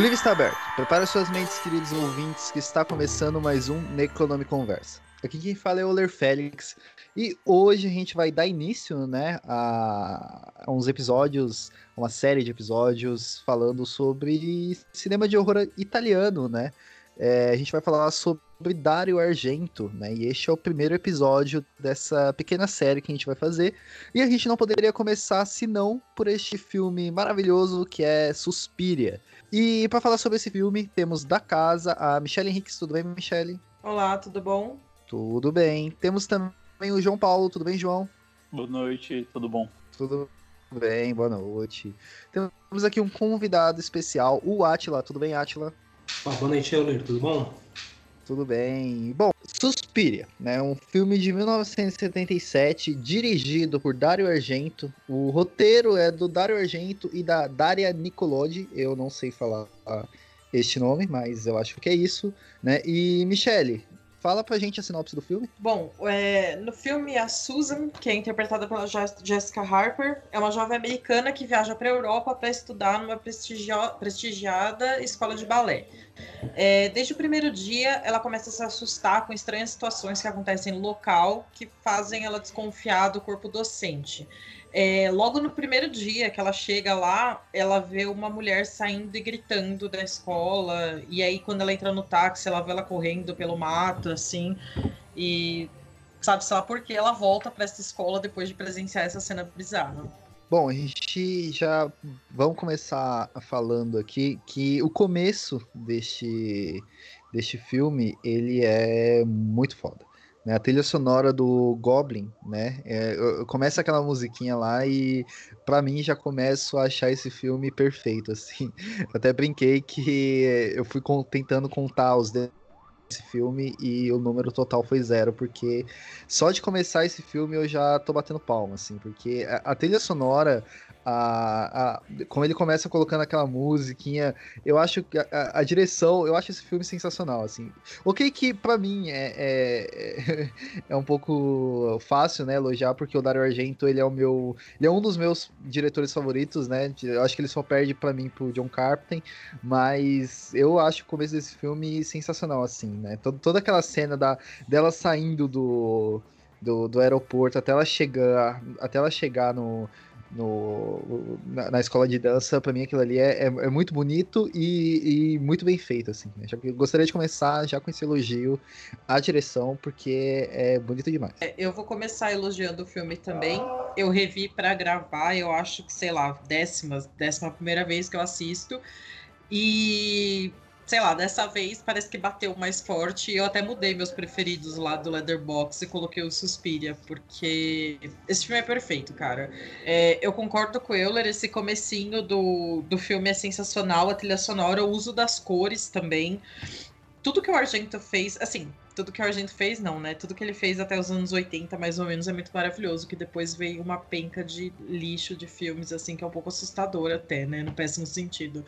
Livro está aberto. Prepare suas mentes, queridos ouvintes, que está começando mais um Necronome Conversa. Aqui quem fala é o Oler Félix. E hoje a gente vai dar início, né, a, a uns episódios, uma série de episódios falando sobre cinema de horror italiano, né? É, a gente vai falar sobre Dario Argento, né? E este é o primeiro episódio dessa pequena série que a gente vai fazer. E a gente não poderia começar senão por este filme maravilhoso que é Suspiria. E para falar sobre esse filme, temos da casa a Michelle Henriques. Tudo bem, Michelle? Olá, tudo bom? Tudo bem. Temos também o João Paulo. Tudo bem, João? Boa noite, tudo bom? Tudo bem, boa noite. Temos aqui um convidado especial, o Atila. Tudo bem, Atila? boa noite, Euler. Tudo bom? Tudo bem. Bom, Suspiria, né? Um filme de 1977, dirigido por Dario Argento. O roteiro é do Dario Argento e da Daria Nicolodi. Eu não sei falar este nome, mas eu acho que é isso, né? E Michele, Fala pra gente a sinopse do filme. Bom, é, no filme a Susan, que é interpretada pela Jessica Harper, é uma jovem americana que viaja para a Europa para estudar numa prestigiada escola de balé. É, desde o primeiro dia, ela começa a se assustar com estranhas situações que acontecem no local que fazem ela desconfiar do corpo docente. É, logo no primeiro dia que ela chega lá, ela vê uma mulher saindo e gritando da escola. E aí, quando ela entra no táxi, ela vê ela correndo pelo mato, assim. E sabe, sei lá por que ela volta para essa escola depois de presenciar essa cena bizarra. Bom, a gente já vamos começar falando aqui que o começo deste, deste filme ele é muito foda. Né? A trilha sonora do Goblin, né? É, eu, começa aquela musiquinha lá e para mim já começo a achar esse filme perfeito, assim. Eu até brinquei que eu fui com, tentando contar os desse filme e o número total foi zero, porque só de começar esse filme eu já tô batendo palma, assim, porque a, a trilha sonora a, a, como ele começa colocando aquela musiquinha, eu acho que a, a, direção, eu acho esse filme sensacional, assim. Ok que para mim é, é, é, um pouco fácil, né, elogiar, porque o Dario Argento, ele é o meu, ele é um dos meus diretores favoritos, né, eu acho que ele só perde para mim pro John Carpenter, mas eu acho o começo desse filme sensacional, assim, né, toda aquela cena da, dela saindo do, do, do aeroporto até ela chegar, até ela chegar no no, na, na, escola de dança, para mim aquilo ali é, é, é muito bonito e, e, muito bem feito, assim. Né? Eu gostaria de começar já com esse elogio à direção, porque é bonito demais. É, eu vou começar elogiando o filme também. Eu revi para gravar, eu acho que, sei lá, décima, décima primeira vez que eu assisto. E sei lá, dessa vez parece que bateu mais forte. Eu até mudei meus preferidos lá do Leatherbox e coloquei o Suspiria, porque esse filme é perfeito, cara. É, eu concordo com o Euler, esse comecinho do, do filme é sensacional, a trilha sonora, o uso das cores também. Tudo que o Argento fez, assim, tudo que o Argento fez, não, né? Tudo que ele fez até os anos 80, mais ou menos, é muito maravilhoso. Que depois veio uma penca de lixo de filmes, assim, que é um pouco assustador até, né? No péssimo sentido.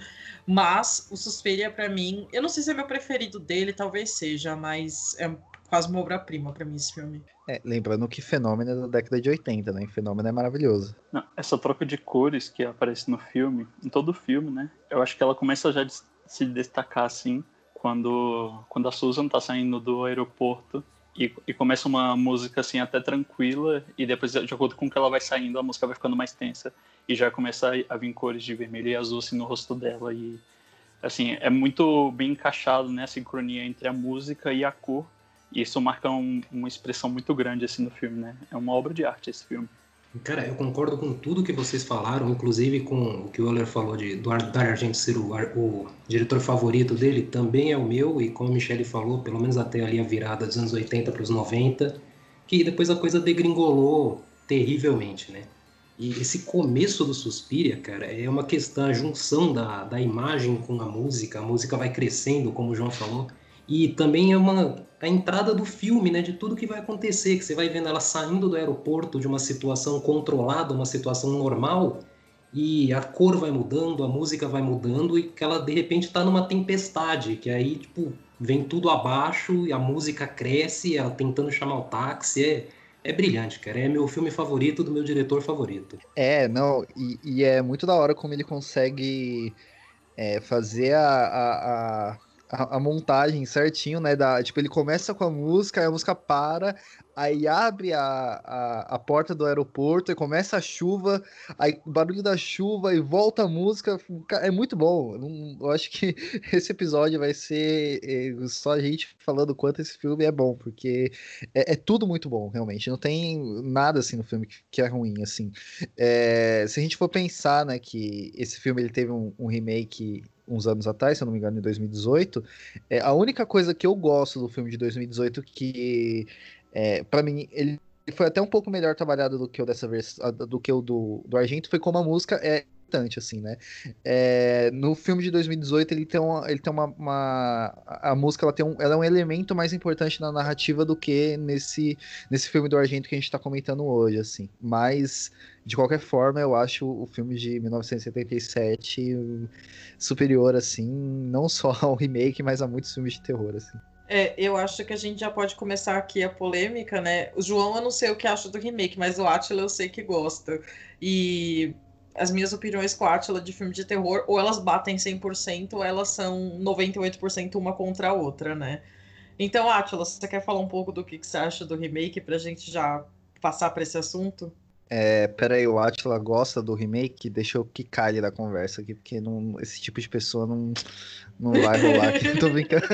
Mas o Suspiria, para mim, eu não sei se é meu preferido dele, talvez seja, mas é quase uma obra-prima para mim esse filme. É, lembrando que Fenômeno é da década de 80, né? Fenômeno é maravilhoso. Não, essa troca de cores que aparece no filme, em todo o filme, né? Eu acho que ela começa já a se destacar, assim, quando, quando a Susan tá saindo do aeroporto e, e, começa uma música assim até tranquila e depois de acordo com que ela vai saindo a música vai ficando mais tensa e já começa a, a vir cores de vermelho e azul assim no rosto dela. E assim é muito bem encaixado né a sincronia entre a música e a cor. E isso marca um, uma expressão muito grande assim no filme né? É uma obra de arte esse filme Cara, eu concordo com tudo que vocês falaram, inclusive com o que o Euler falou de do Argento ser o, o, diretor favorito dele, também é o meu, e como a Michelle falou, pelo menos até ali a virada dos anos 80 para os 90, que depois a coisa degringolou terrivelmente, né? E esse começo do Suspiria, cara, é uma questão, a junção da, da imagem com a música, a música vai crescendo, como o João falou, e também é uma a entrada do filme, né, de tudo que vai acontecer, que você vai vendo ela saindo do aeroporto de uma situação controlada, uma situação normal, e a cor vai mudando, a música vai mudando e que ela de repente está numa tempestade, que aí tipo vem tudo abaixo e a música cresce, ela tentando chamar o táxi, é é brilhante, cara. É meu filme favorito do meu diretor favorito. É, não, e, e é muito da hora como ele consegue é, fazer a, a, a a, a, montagem certinho, né? Da, tipo, ele começa com a música, aí a música para, aí abre a, a, a, porta do aeroporto e começa a chuva, aí o barulho da chuva e volta a música. É muito bom. Eu acho que esse episódio vai ser é, só a gente falando quanto esse filme é bom, porque é, é tudo muito bom, realmente. Não tem nada assim no filme que, que é ruim, assim. É, se a gente for pensar, né, que esse filme ele teve um, um remake uns anos atrás, se eu não me engano, em 2018. É, a única coisa que eu gosto do filme de 2018 que, é, para mim, ele foi até um pouco melhor trabalhado do que o dessa vez, do que o do, do Argento, foi como a música é importante, assim, né? É, no filme de 2018, ele tem uma. Ele tem uma, uma, a música ela, tem um, ela é um elemento mais importante na narrativa do que nesse, nesse filme do Argento que a gente está comentando hoje, assim. Mas, de qualquer forma, eu acho o filme de 1977 superior, assim, não só ao remake, mas a muitos filmes de terror, assim. É, eu acho que a gente já pode começar aqui a polêmica, né? O João, eu não sei o que acha do remake, mas o Atila eu sei que gosta. E as minhas opiniões com a Atila de filme de terror, ou elas batem 100%, ou elas são 98% uma contra a outra, né? Então, Atila, você quer falar um pouco do que, que você acha do remake pra gente já passar para esse assunto? É, peraí, o Atila gosta do remake? Deixa eu quicar ele da conversa aqui, porque não, esse tipo de pessoa não, não vai rolar aqui. Tô brincando.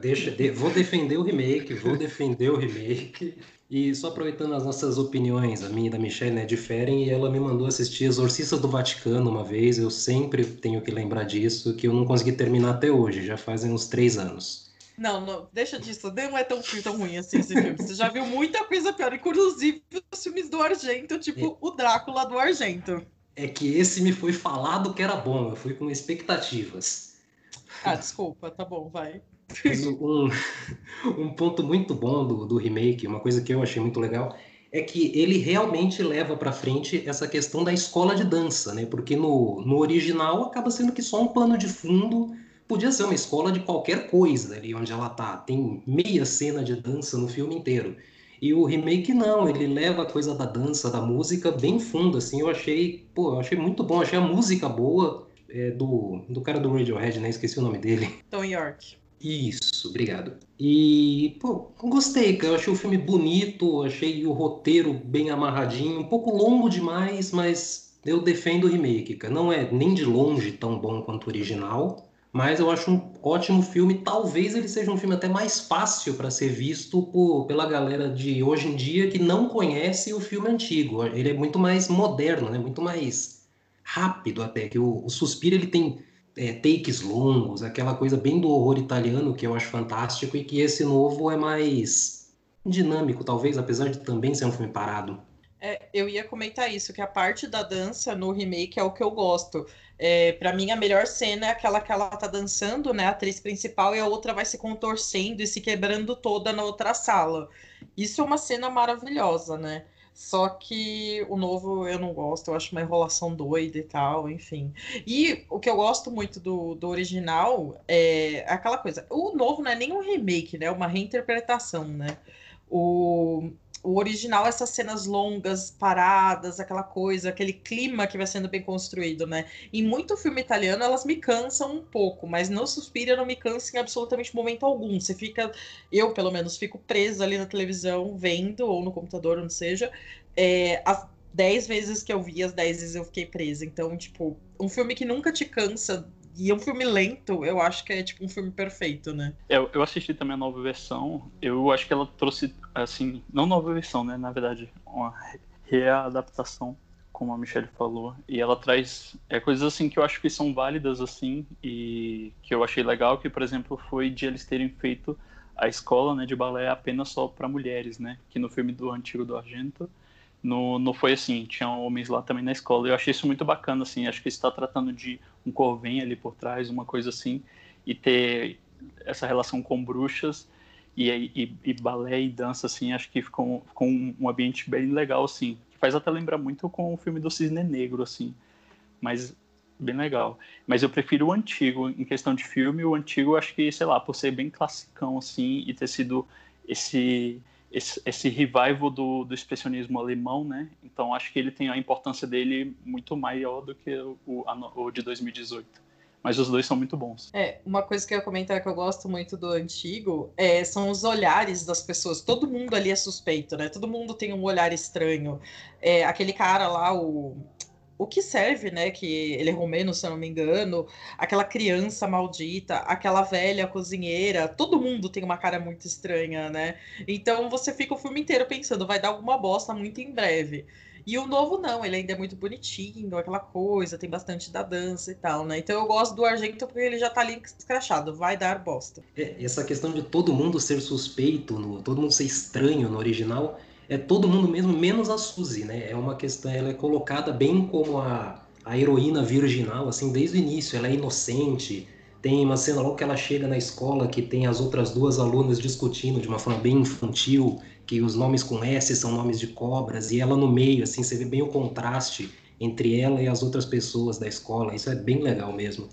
Deixa, de, vou defender o remake, vou defender o remake. E só aproveitando as nossas opiniões, a minha e da Michelle, né, diferem, e ela me mandou assistir Exorcista do Vaticano uma vez, eu sempre tenho que lembrar disso, que eu não consegui terminar até hoje, já fazem uns três anos. Não, não, deixa disso, não é tão, tão ruim assim esse filme. Você já viu muita coisa pior, inclusive os filmes do Argento, tipo é. o Drácula do Argento. É que esse me foi falado que era bom, eu fui com expectativas. Ah, desculpa, tá bom, vai. Um, um ponto muito bom do, do remake, uma coisa que eu achei muito legal, é que ele realmente leva para frente essa questão da escola de dança, né? Porque no, no original acaba sendo que só um plano de fundo podia ser uma escola de qualquer coisa ali onde ela tá. Tem meia cena de dança no filme inteiro. E o remake não, ele leva a coisa da dança, da música bem fundo, assim. Eu achei, pô, eu achei muito bom, achei a música boa é, do, do cara do Radiohead, né? Esqueci o nome dele. Tom York. Isso, obrigado. E, pô, gostei, cara. Eu achei o filme bonito, achei o roteiro bem amarradinho, um pouco longo demais, mas eu defendo o remake, cara. Não é nem de longe tão bom quanto o original, mas eu acho um ótimo filme. Talvez ele seja um filme até mais fácil para ser visto por, pela galera de hoje em dia que não conhece o filme antigo. Ele é muito mais moderno, né? muito mais rápido até. Que o, o Suspiro ele tem é, takes longos, aquela coisa bem do horror italiano que eu acho fantástico e que esse novo é mais dinâmico, talvez, apesar de também ser um filme parado. É, eu ia comentar isso, que a parte da dança no remake é o que eu gosto. É, para mim, a melhor cena é aquela que ela tá dançando, né? A atriz principal, e a outra vai se contorcendo e se quebrando toda na outra sala. Isso é uma cena maravilhosa, né? Só que o novo eu não gosto, eu acho uma enrolação doida e tal, enfim. E o que eu gosto muito do, do original é aquela coisa. O novo não é nem um remake, né? É uma reinterpretação, né? O, o original, essas cenas longas, paradas, aquela coisa, aquele clima que vai sendo bem construído, né? Em muito filme italiano, elas me cansam um pouco, mas no Suspiria não me cansa em absolutamente momento algum. Você fica, eu pelo menos, fico presa ali na televisão, vendo, ou no computador, onde seja. É, as dez vezes que eu vi, as dez vezes eu fiquei presa. Então, tipo, um filme que nunca te cansa e é um filme lento, eu acho que é tipo um filme perfeito, né? Eu, eu assisti também a nova versão. Eu acho que ela trouxe, assim, não nova versão, né? Na verdade, uma readaptação, como a Michelle falou. E ela traz é, coisas assim que eu acho que são válidas, assim, e que eu achei legal, que, por exemplo, foi de eles terem feito a escola né, de balé apenas só para mulheres, né? Que no filme do Antigo do Argento não foi assim, tinha homens lá também na escola. Eu achei isso muito bacana, assim, acho que está tratando de um corvém ali por trás, uma coisa assim, e ter essa relação com bruxas e, e, e balé e dança, assim, acho que ficou, ficou um, um, ambiente bem legal, assim, que faz até lembrar muito com o filme do Cisne Negro, assim, mas bem legal. Mas eu prefiro o antigo, em questão de filme, o antigo acho que, sei lá, por ser bem classicão, assim, e ter sido esse esse, esse revival do, do expressionismo alemão, né? Então acho que ele tem a importância dele muito maior do que o, o de 2018. Mas os dois são muito bons. É, uma coisa que eu ia comentar que eu gosto muito do antigo é, são os olhares das pessoas. Todo mundo ali é suspeito, né? Todo mundo tem um olhar estranho. É, aquele cara lá, o o que serve, né? Que ele é romeno, se eu não me engano, aquela criança maldita, aquela velha cozinheira, todo mundo tem uma cara muito estranha, né? Então você fica o filme inteiro pensando, vai dar alguma bosta muito em breve. E o novo não, ele ainda é muito bonitinho, aquela coisa, tem bastante da dança e tal, né? Então eu gosto do Argento porque ele já tá ali escrachado, vai dar bosta. É, essa questão de todo mundo ser suspeito, no, todo mundo ser estranho no original, é todo mundo mesmo, menos a Suzy, né? É uma questão, ela é colocada bem como a, a heroína virginal, assim, desde o início, ela é inocente. Tem uma cena logo que ela chega na escola que tem as outras duas alunas discutindo de uma forma bem infantil, que os nomes com S são nomes de cobras, e ela no meio, assim, você vê bem o contraste entre ela e as outras pessoas da escola. Isso é bem legal mesmo.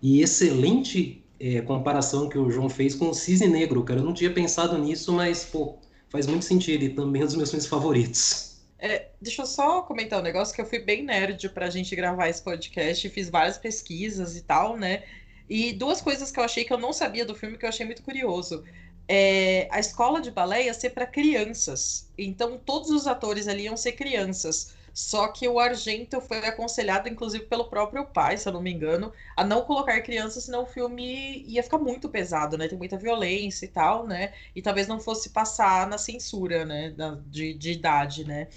E excelente é, comparação que o João fez com o Cisne Negro, cara. Eu não tinha pensado nisso, mas, pô, faz muito sentido e também é um dos meus filmes favoritos. É, deixa eu só comentar um negócio que eu fui bem nerd pra gente gravar esse podcast, fiz várias pesquisas e tal, né? E duas coisas que eu achei que eu não sabia do filme que eu achei muito curioso. É, a escola de balé ia ser para crianças, então todos os atores ali iam ser crianças. Só que o Argento foi aconselhado, inclusive pelo próprio pai, se eu não me engano, a não colocar crianças, senão o filme ia ficar muito pesado, né? Tem muita violência e tal, né? E talvez não fosse passar na censura, né? De, de idade, né?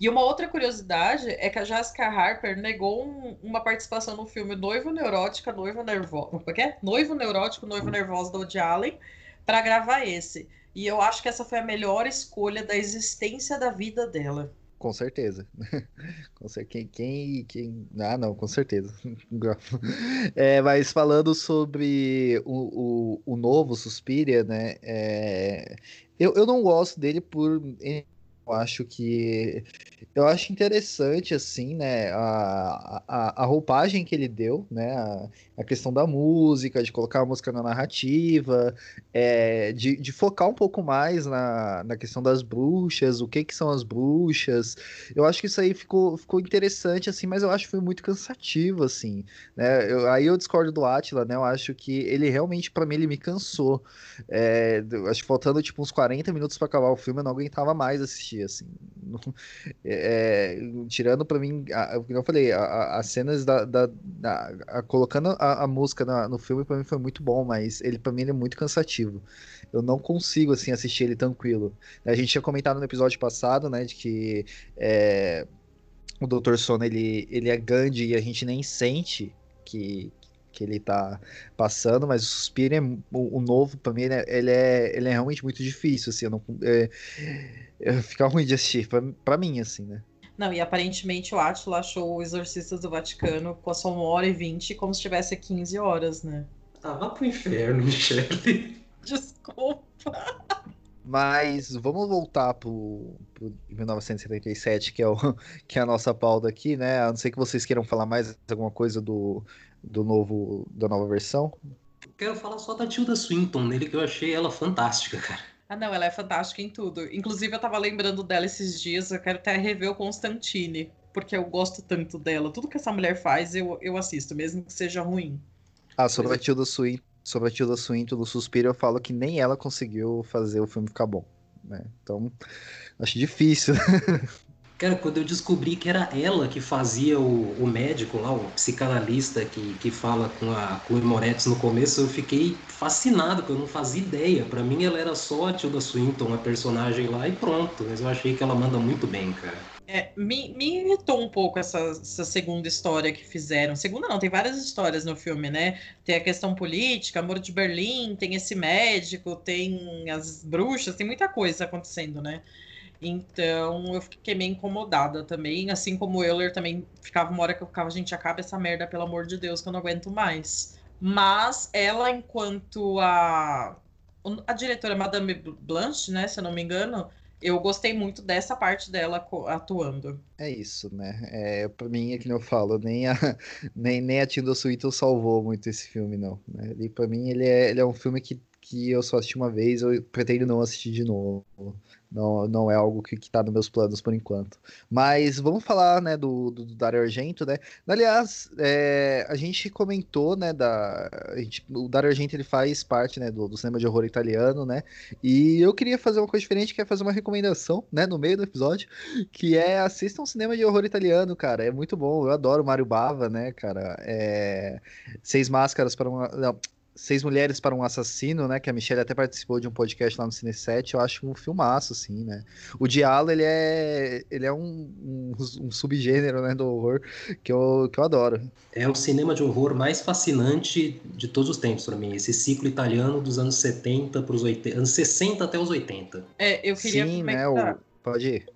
E uma outra curiosidade é que a Jessica Harper negou um, uma participação no filme Noivo Neurótica, Noivo Nervosa. Como é é? Noivo Neurótico, Noivo Nervosa do Woody Allen, para gravar esse. E eu acho que essa foi a melhor escolha da existência da vida dela. Com certeza. com. Quem, quem, quem. Ah, não, com certeza. é, mas falando sobre o, o, o novo Suspiria, né? É, eu, eu não gosto dele por eu acho que eu acho interessante assim, né, a, a, a roupagem que ele deu, né, a, a, questão da música, de colocar a música na narrativa, é, de, de focar um pouco mais na, na questão das bruxas, o que que são as bruxas. Eu acho que isso aí ficou, ficou interessante assim, mas eu acho que foi muito cansativo assim, né? Eu, aí eu discordo do Atila, né? Eu acho que ele realmente para mim ele me cansou. É, acho que faltando tipo uns 40 minutos para acabar o filme, eu não aguentava mais assistir assistir, assim. É, tirando para mim, a, como eu falei, as cenas da, da, da a, colocando a, a música na, no filme para mim foi muito bom, mas ele para mim ele é muito cansativo. Eu não consigo assim assistir ele tranquilo. A gente tinha comentado no episódio passado, né, de que é, o Dr. Sono ele, ele é Gandhi e a gente nem sente que, que ele tá passando, mas o Suspiro, é, o, o novo, para mim, ele é, ele é, ele é realmente muito difícil, assim, eu não, é, fica ruim de assistir, pra, pra mim, assim, né? Não, e aparentemente o Atila achou o Exorcistas do Vaticano com a sua 1 hora e 20 como se tivesse 15 horas, né? Ah, vá pro inferno, Michele. Desculpa. Mas vamos voltar pro, pro 1977, que é, o, que é a nossa pauta aqui, né? A não ser que vocês queiram falar mais alguma coisa do, do novo, da nova versão. Eu quero falar só da Tilda Swinton nele, que eu achei ela fantástica, cara. Ah, não, ela é fantástica em tudo. Inclusive, eu tava lembrando dela esses dias, eu quero até rever o Constantine, porque eu gosto tanto dela. Tudo que essa mulher faz, eu, eu assisto, mesmo que seja ruim. Ah, sobre a Tilda Swinton, sobre a Tilda Swinton do Suspiro, eu falo que nem ela conseguiu fazer o filme ficar bom. Né? Então, acho difícil. Cara, quando eu descobri que era ela que fazia o, o médico lá, o psicanalista que, que fala com, a, o Moretz no começo, eu fiquei fascinado, porque eu não fazia ideia. Para mim ela era só a Tilda Swinton, a personagem lá, e pronto. Mas eu achei que ela manda muito bem, cara. É, me, me irritou um pouco essa, essa, segunda história que fizeram. Segunda não, tem várias histórias no filme, né? Tem a questão política, Amor de Berlim, tem esse médico, tem as bruxas, tem muita coisa acontecendo, né? Então eu fiquei meio incomodada também, assim como o Euler também ficava uma hora que eu ficava, gente, acaba essa merda, pelo amor de Deus, que eu não aguento mais. Mas ela, enquanto a, a diretora Madame Blanche, né, se eu não me engano, eu gostei muito dessa parte dela atuando. É isso, né? É, pra mim, é que eu falo, nem a, nem, nem a Tilda Swinton salvou muito esse filme, não. Né? E pra mim, ele é, ele é um filme que que eu só assisti uma vez, eu pretendo não assistir de novo. Não, não é algo que, está nos meus planos por enquanto. Mas vamos falar, né, do, do, do Dario Argento, né? Aliás, é, a gente comentou, né, da... Gente, o Dario Argento, ele faz parte, né, do, do, cinema de horror italiano, né? E eu queria fazer uma coisa diferente, que é fazer uma recomendação, né, no meio do episódio, que é assistam um cinema de horror italiano, cara. É muito bom, eu adoro Mario Bava, né, cara? É... Seis Máscaras para uma... Não, Seis Mulheres para um Assassino, né? Que a Michelle até participou de um podcast lá no Cine 7, eu acho um filmaço, assim, né? O Diallo, ele é, ele é um, um, um, subgênero né, do horror que eu, que eu adoro. É o cinema de horror mais fascinante de todos os tempos para mim. Esse ciclo italiano dos anos 70 para os 80, anos 60 até os 80. É, eu queria Sim, comentar... né? O... Pode ir.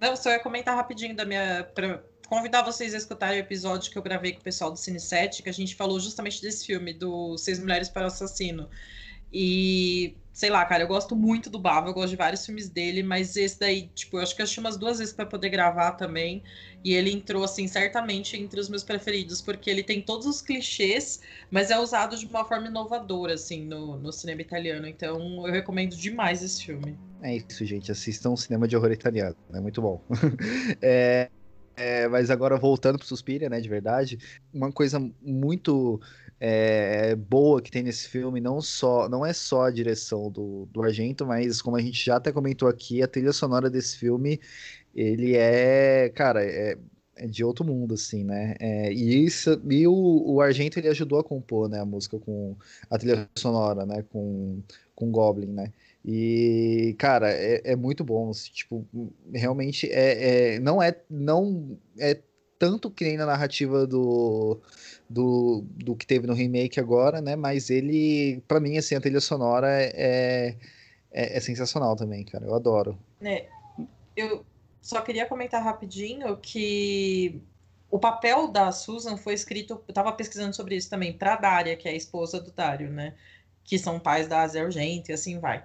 Não, só ia comentar rapidinho da minha. Pra convidar vocês a escutarem o episódio que eu gravei com o pessoal do Cine 7, que a gente falou justamente desse filme, do Seis Mulheres para o Assassino. E, sei lá, cara, eu gosto muito do Bava, eu gosto de vários filmes dele, mas esse daí, tipo, eu acho que eu assisti umas duas vezes para poder gravar também. E ele entrou, assim, certamente entre os meus preferidos, porque ele tem todos os clichês, mas é usado de uma forma inovadora, assim, no, no cinema italiano. Então, eu recomendo demais esse filme. É isso, gente. Assistam um cinema de horror italiano. É muito bom. é, é, mas agora voltando pro Suspiria, né, de verdade, uma coisa muito é, boa que tem nesse filme, não só não é só a direção do, do Argento, mas como a gente já até comentou aqui, a trilha sonora desse filme, ele é, cara, é, é de outro mundo, assim, né? É, e isso, e o, o Argento ele ajudou a compor, né, a música com a trilha sonora, né, com, com Goblin, né? E, cara, é, é muito bom. Assim, tipo, realmente é, é, não é não é tanto que nem na narrativa do, do, do que teve no remake agora, né? Mas ele, para mim, assim, a trilha sonora é, é, é, sensacional também, cara. Eu adoro. É, eu só queria comentar rapidinho que o papel da Susan foi escrito. Eu tava pesquisando sobre isso também, pra Daria, que é a esposa do Dario, né? Que são pais da Asia Argento e assim vai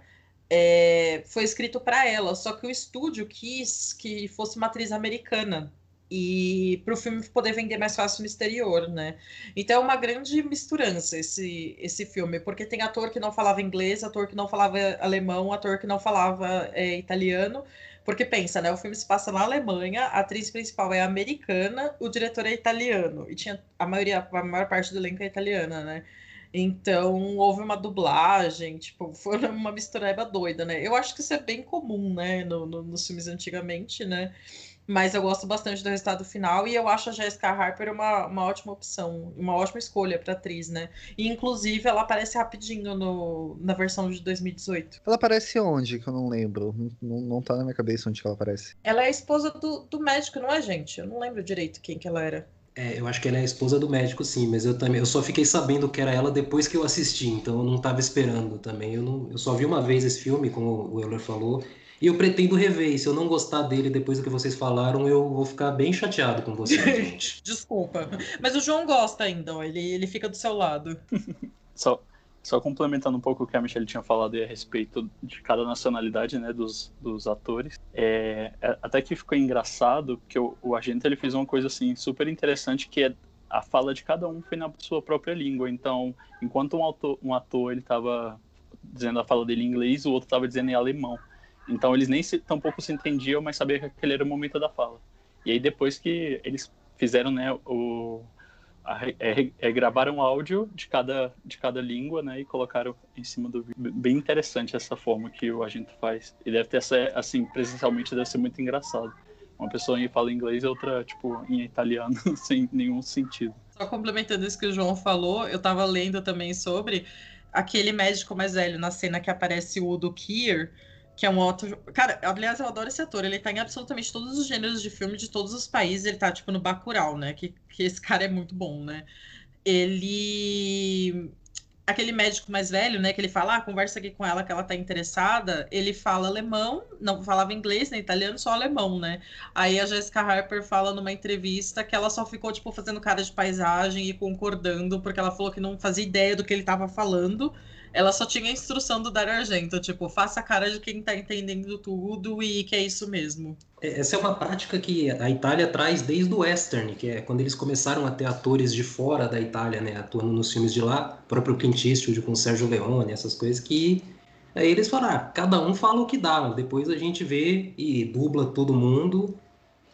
é, foi escrito para ela, só que o estúdio quis que fosse uma atriz americana e para o filme poder vender mais fácil no exterior, né? Então é uma grande misturança esse, esse filme, porque tem ator que não falava inglês, ator que não falava alemão, ator que não falava é, italiano, porque pensa, né? O filme se passa na Alemanha, a atriz principal é americana, o diretor é italiano, e tinha a maioria, a maior parte do elenco é italiana, né? Então, houve uma dublagem, tipo, foi uma mistureba doida, né? Eu acho que isso é bem comum, né, no, no, nos filmes antigamente, né? Mas eu gosto bastante do resultado final e eu acho a Jessica Harper uma, uma ótima opção, uma ótima escolha para atriz, né? E, inclusive, ela aparece rapidinho no, na versão de 2018. Ela aparece onde? Que eu não lembro. Não, não tá na minha cabeça onde ela aparece. Ela é a esposa do, do médico, não é, gente? Eu não lembro direito quem que ela era. É, eu acho que ela é a esposa do médico, sim, mas eu também eu só fiquei sabendo que era ela depois que eu assisti, então eu não estava esperando também. Eu, não, eu só vi uma vez esse filme, como o Euler falou, e eu pretendo rever. E se eu não gostar dele depois do que vocês falaram, eu vou ficar bem chateado com vocês, gente. Desculpa. Mas o João gosta ainda, ele, ele fica do seu lado. Só, só complementando um pouco o que a Michelle tinha falado a respeito de cada nacionalidade, né, dos, dos atores, é, é, até que ficou engraçado que o, o Argento ele fez uma coisa assim super interessante que é a fala de cada um foi na sua própria língua. Então, enquanto um, um ator ele estava dizendo a fala dele em inglês, o outro estava dizendo em alemão. Então, eles nem se, tampouco se entendiam, mas sabiam que aquele era o momento da fala. E aí depois que eles fizeram, né, o é, é, gravaram áudio de cada, de cada língua, né, e colocaram em cima do vídeo. Bem interessante essa forma que o agente faz. E deve ter, assim, presencialmente deve ser muito engraçado. Uma pessoa fala inglês e outra, tipo, em italiano, sem nenhum sentido. Só complementando isso que o João falou, eu tava lendo também sobre aquele médico mais velho na cena que aparece o Udo Kier, que é um outro. Cara, aliás, eu adoro esse ator. Ele tá em absolutamente todos os gêneros de filme de todos os países. Ele tá, tipo, no Bacurau, né? Que, que esse cara é muito bom, né? Ele. Aquele médico mais velho, né? Que ele fala, ah, conversa aqui com ela que ela tá interessada. Ele fala alemão, não falava inglês, nem italiano, só alemão, né? Aí a Jessica Harper fala numa entrevista que ela só ficou, tipo, fazendo cara de paisagem e concordando, porque ela falou que não fazia ideia do que ele tava falando ela só tinha a instrução do Dario Argento, tipo, faça a cara de quem tá entendendo tudo e que é isso mesmo. É, essa é uma prática que a Itália traz desde o western, que é quando eles começaram a ter atores de fora da Itália, né, atuando nos filmes de lá, o próprio Clint Eastwood com Sérgio Leone, essas coisas que aí eles falaram, ah, cada um fala o que dá, depois a gente vê e dubla todo mundo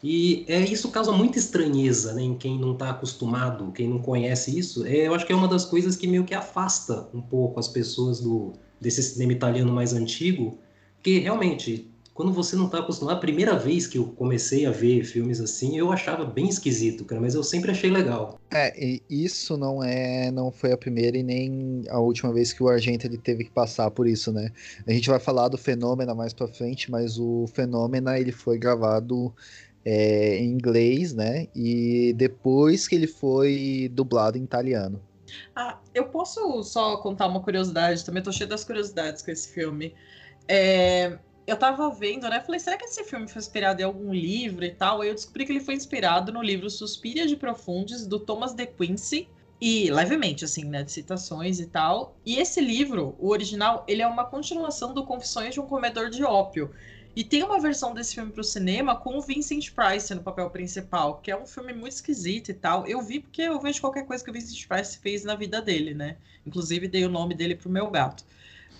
e é, isso causa muita estranheza né, em quem não está acostumado, quem não conhece isso. É, eu acho que é uma das coisas que meio que afasta um pouco as pessoas do desse cinema italiano mais antigo, porque realmente quando você não está acostumado, a primeira vez que eu comecei a ver filmes assim, eu achava bem esquisito, cara, mas eu sempre achei legal. É, isso não é, não foi a primeira e nem a última vez que o Argento ele teve que passar por isso, né? A gente vai falar do Fenômeno mais para frente, mas o Fenômeno ele foi gravado é, em inglês, né? E depois que ele foi dublado em italiano. Ah, eu posso só contar uma curiosidade, também tô cheio das curiosidades com esse filme. É, eu tava vendo, né? Falei, será que esse filme foi inspirado em algum livro e tal? Aí eu descobri que ele foi inspirado no livro Suspiria de Profundes, do Thomas de Quincey. E levemente, assim, né? De citações e tal. E esse livro, o original, ele é uma continuação do Confissões de um Comedor de Ópio. E tem uma versão desse filme pro cinema com o Vincent Price no papel principal, que é um filme muito esquisito e tal. Eu vi porque eu vejo qualquer coisa que o Vincent Price fez na vida dele, né? Inclusive dei o nome dele pro meu gato.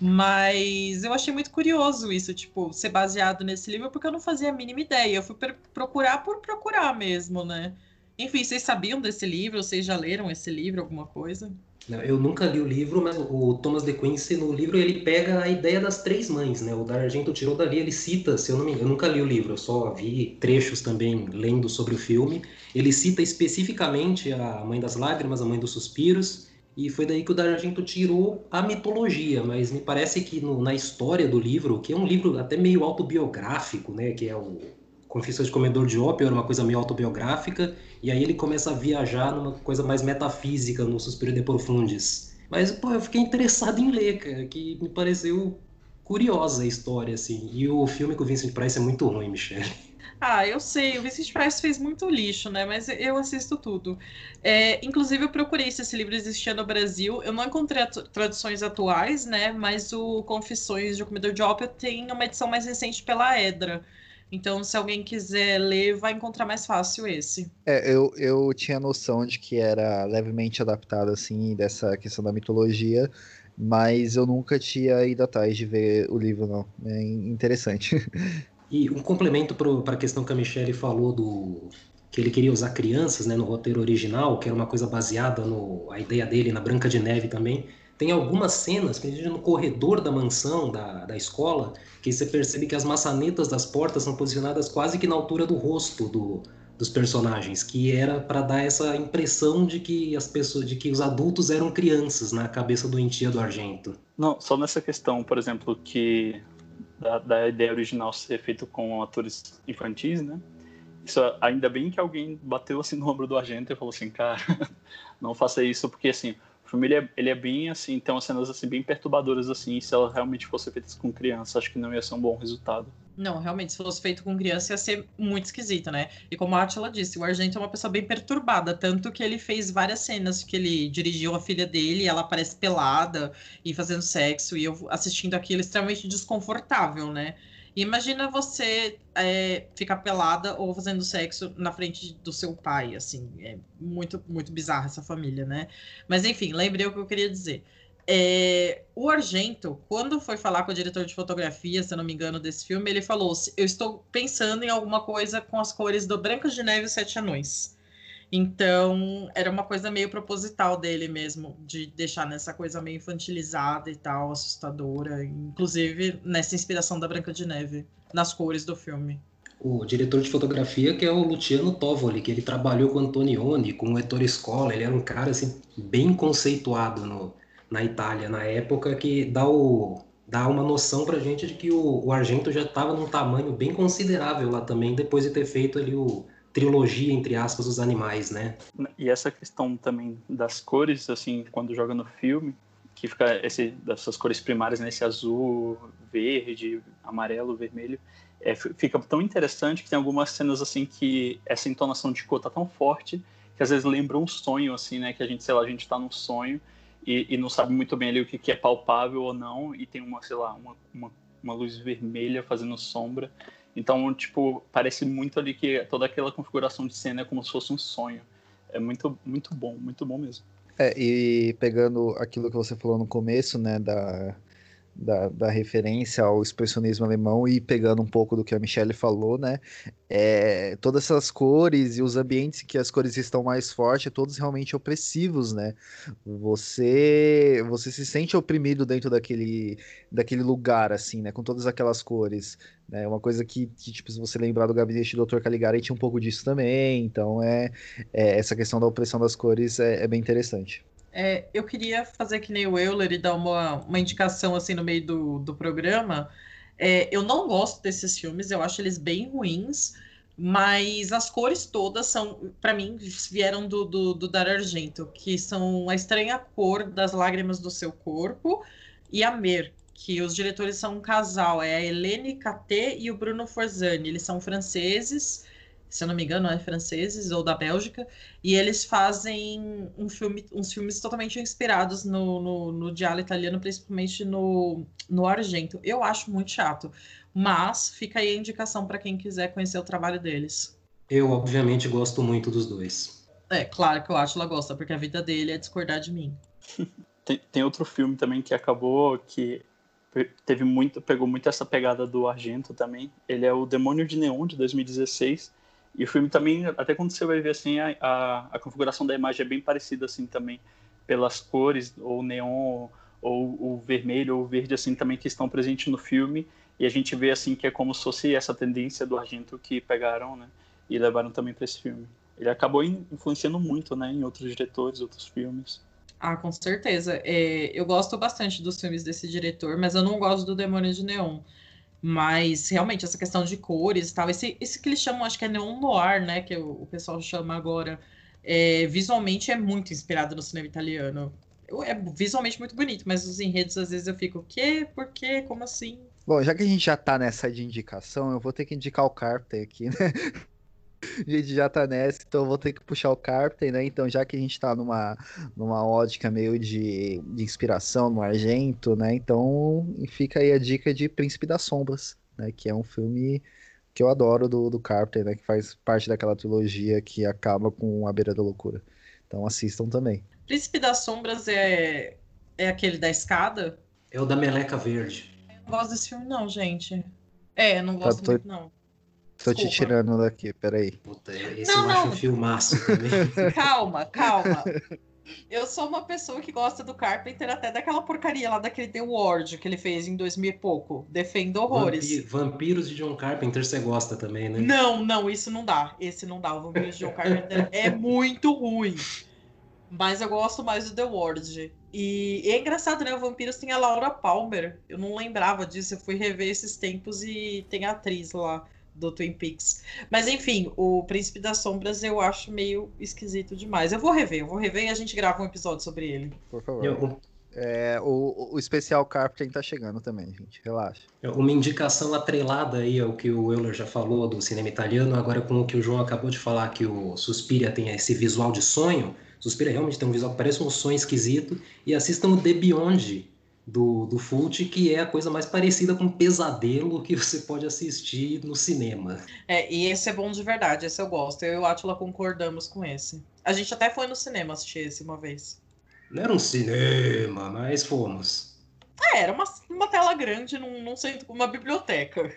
Mas eu achei muito curioso isso, tipo, ser baseado nesse livro, porque eu não fazia a mínima ideia. Eu fui procurar por procurar mesmo, né? Enfim, vocês sabiam desse livro? Vocês já leram esse livro, alguma coisa? Eu nunca li o livro, mas o Thomas de Quincey, no livro, ele pega a ideia das três mães, né? O da Argento tirou dali, ele cita, se eu não me engano, eu nunca li o livro, eu só vi trechos também lendo sobre o filme. Ele cita especificamente a Mãe das Lágrimas, a Mãe dos Suspiros, e foi daí que o D'Argento tirou a mitologia, mas me parece que no, na história do livro, que é um livro até meio autobiográfico, né, que é o Confissões de Comedor de Ópio, era uma coisa meio autobiográfica, e aí ele começa a viajar numa coisa mais metafísica no Suspiro de Profundis. Mas, pô, eu fiquei interessado em ler, cara, que me pareceu curiosa a história, assim. E o filme com o Vincent Price é muito ruim, Michelle. Ah, eu sei, o Vicente Price fez muito lixo, né? Mas eu assisto tudo. É, inclusive, eu procurei se esse livro existia no Brasil. Eu não encontrei traduções atuais, né? Mas o Confissões de um Comedor de Ópio tem uma edição mais recente pela Edra. Então, se alguém quiser ler, vai encontrar mais fácil esse. É, eu, eu tinha noção de que era levemente adaptado, assim, dessa questão da mitologia, mas eu nunca tinha ido atrás de ver o livro, não. É interessante. E um complemento para a questão que a Michelle falou do que ele queria usar crianças né, no roteiro original, que era uma coisa baseada no a ideia dele na Branca de Neve também. Tem algumas cenas, que no corredor da mansão, da, da escola, que você percebe que as maçanetas das portas são posicionadas quase que na altura do rosto do, dos personagens, que era para dar essa impressão de que as pessoas, de que os adultos eram crianças na cabeça doentia do Argento. Não, só nessa questão, por exemplo, que da, da, ideia original ser feito com atores infantis, né? Isso, ainda bem que alguém bateu assim no ombro do Argento e falou assim, cara, não faça isso, porque assim, o filme ele é, ele é bem assim, tem umas cenas assim bem perturbadoras assim, se ela realmente fosse feita com criança, acho que não ia ser um bom resultado. Não, realmente, se fosse feito com criança ia ser muito esquisito, né? E como a Atila disse, o Argento é uma pessoa bem perturbada, tanto que ele fez várias cenas que ele dirigiu a filha dele, ela aparece pelada e fazendo sexo, e eu assistindo aquilo extremamente desconfortável, né? Imagina você é, ficar pelada ou fazendo sexo na frente do seu pai, assim, é muito, muito bizarra essa família, né? Mas enfim, lembrei o que eu queria dizer. É, o Argento, quando foi falar com o diretor de fotografia, se não me engano, desse filme, ele falou: Eu estou pensando em alguma coisa com as cores do Branca de Neve e Sete Anões. Então, era uma coisa meio proposital dele mesmo, de deixar nessa coisa meio infantilizada e tal, assustadora, inclusive nessa inspiração da Branca de Neve, nas cores do filme. O diretor de fotografia, que é o Luciano Tovoli, que ele trabalhou com Antonioni, com o Ettore Scola, ele era um cara assim, bem conceituado no, na Itália na época que dá, o, dá uma noção para gente de que o, o Argento já estava num tamanho bem considerável lá também, depois de ter feito ali o trilogia, entre aspas, dos animais, né? E essa questão também das cores, assim, quando joga no filme, que fica esse, dessas cores primárias, né, esse azul, verde, amarelo, vermelho, é, fica tão interessante que tem algumas cenas assim que essa entonação de cor tá tão forte que às vezes lembra um sonho, assim, né, que a gente, sei lá, a gente tá num sonho e, e, não sabe muito bem ali o que, que, é palpável ou não, e tem uma, sei lá, uma, uma, uma, luz vermelha fazendo sombra. Então, tipo, parece muito ali que toda aquela configuração de cena é como se fosse um sonho. É muito, muito bom, muito bom mesmo. É, e pegando aquilo que você falou no começo, né, da, da, da, referência ao expressionismo alemão e pegando um pouco do que a Michelle falou, né? É, todas essas cores e os ambientes que as cores estão mais fortes, todos realmente opressivos, né? Você você se sente oprimido dentro daquele, daquele lugar, assim, né? Com todas aquelas cores. Né? Uma coisa que, que, tipo, se você lembrar do gabinete do Dr. Caligari, tinha um pouco disso também. Então, é, é essa questão da opressão das cores é, é bem interessante. É, eu queria fazer que nem o Euler e dar uma, uma indicação assim no meio do, do programa. É, eu não gosto desses filmes, eu acho eles bem ruins, mas as cores todas são, para mim, vieram do, do, do Dar Argento, que são a estranha cor das lágrimas do seu corpo e a Mer, que os diretores são um casal, é a Helene Caté e o Bruno Forzani. Eles são franceses se eu não me engano, é franceses ou da Bélgica, e eles fazem um filme, uns filmes totalmente inspirados no, no, no diálogo italiano, principalmente no, no Argento. Eu acho muito chato, mas fica aí a indicação para quem quiser conhecer o trabalho deles. Eu, obviamente, gosto muito dos dois. É, claro que eu acho que ela gosta, porque a vida dele é discordar de mim. tem, tem outro filme também que acabou que teve muito, pegou muito essa pegada do Argento também. Ele é o Demônio de Neon de 2016 e o filme também, até quando você vai ver assim, a, a, a configuração da imagem é bem parecida assim também, pelas cores, ou neon, ou o vermelho, ou o verde assim também que estão presentes no filme. E a gente vê assim que é como se fosse essa tendência do Argento que pegaram, né? E levaram também para esse filme. Ele acabou influenciando muito, né, em outros diretores, outros filmes. Ah, com certeza. É, eu gosto bastante dos filmes desse diretor, mas eu não gosto do Demônio de Neon. Mas realmente essa questão de cores e tal, esse, esse que eles chamam, acho que é neon noir, né? Que o, o pessoal chama agora. É, visualmente é muito inspirado no cinema italiano. É visualmente muito bonito, mas os enredos às vezes eu fico, o quê? Por quê? Como assim? Bom, já que a gente já tá nessa de indicação, eu vou ter que indicar o Carpenter aqui, né? a gente já tá nessa, então eu vou ter que puxar o Carpenter, né? Então, já que a gente tá numa, numa ótica meio de, de inspiração no Argento, né? Então, fica aí a dica de Príncipe das Sombras, né? Que é um filme que eu adoro do, do Carpenter, né? Que faz parte daquela trilogia que acaba com A Beira da Loucura. Então, assistam também. Príncipe das Sombras é, é aquele da escada? É o da Meleca Verde. Eu não gosto desse filme, não, gente. É, eu não tá, gosto tá, tô... muito, não. Tô Desculpa. te tirando daqui, peraí. Puta, esse não, eu não. acho um filmaço também. calma, calma. Eu sou uma pessoa que gosta do Carpenter até daquela porcaria lá daquele The Ward que ele fez em 2000 e pouco. Defendo horrores. Vampiros de John Carpenter você gosta também, né? Não, não, isso não dá. Esse não dá. O Vampiros de John Carpenter é muito ruim. Mas eu gosto mais do The Ward. E, e é engraçado, né? O Vampiros tem a Laura Palmer. Eu não lembrava disso. Eu fui rever esses tempos e tem a atriz lá do Twin Peaks. Mas enfim, o Príncipe das Sombras eu acho meio esquisito demais. Eu vou rever, eu vou rever e a gente grava um episódio sobre ele. Por favor. Eu... É, o, o especial Carpenter tá chegando também, gente. Relaxa. Uma indicação atrelada aí ao que o Euler já falou do cinema italiano, agora com o que o João acabou de falar, que o Suspiria tem esse visual de sonho. Suspiria realmente tem um visual que parece um sonho esquisito. E assistam o The Beyond, do, do Fult, que é a coisa mais parecida com um pesadelo que você pode assistir no cinema. É, e esse é bom de verdade, esse eu gosto. Eu e o Atila concordamos com esse. A gente até foi no cinema assistir esse uma vez. Não era um cinema, mas fomos. É, era uma, uma tela grande num, num centro, uma biblioteca.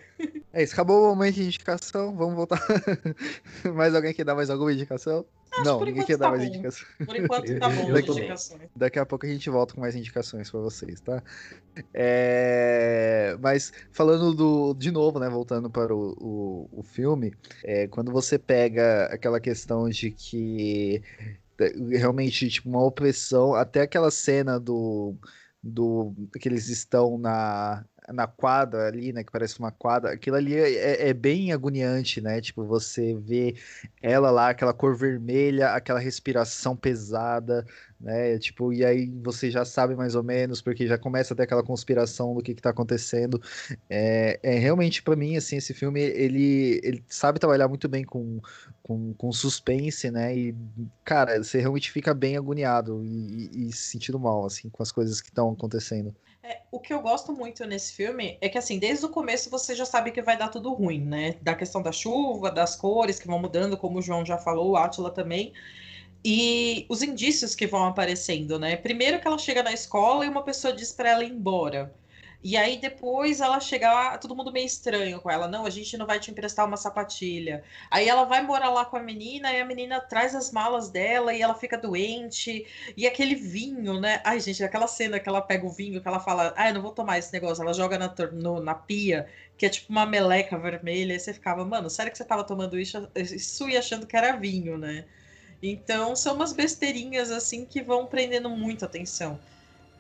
É isso, acabou o momento de indicação, vamos voltar. mais alguém quer dar mais alguma indicação? Acho não, ninguém quer tá dar bom. mais indicações. Por enquanto tá bom as indicações. Daqui a pouco a gente volta com mais indicações para vocês, tá? É... Mas falando do. De novo, né? Voltando para o, o, o filme, é, quando você pega aquela questão de que realmente, tipo, uma opressão, até aquela cena do. Do que eles estão na, na quadra ali, né? Que parece uma quadra. Aquilo ali é, é, é, bem agoniante, né? Tipo, você vê ela lá, aquela cor vermelha, aquela respiração pesada, né? Tipo, e aí você já sabe mais ou menos, porque já começa até aquela conspiração do que, que tá acontecendo. É, é realmente, para mim, assim, esse filme, ele, ele sabe trabalhar muito bem com, com com, suspense, né? E, cara, você realmente fica bem agoniado e, e, e se sentindo mal, assim, com as coisas que estão acontecendo. É, o que eu gosto muito nesse filme é que, assim, desde o começo você já sabe que vai dar tudo ruim, né? Da questão da chuva, das cores que vão mudando, como o João já falou, o Átila também. E os indícios que vão aparecendo, né? Primeiro que ela chega na escola e uma pessoa diz para ela ir embora. E aí depois ela chega lá, todo mundo meio estranho com ela. Não, a gente não vai te emprestar uma sapatilha. Aí ela vai morar lá com a menina e a menina traz as malas dela e ela fica doente. E aquele vinho, né? Ai, gente, aquela cena que ela pega o vinho, que ela fala, ah, eu não vou tomar esse negócio. Ela joga na, no, na pia, que é tipo uma meleca vermelha. E você ficava, mano, sério que você tava tomando isso, isso e achando que era vinho, né? Então são umas besteirinhas assim que vão prendendo muito atenção.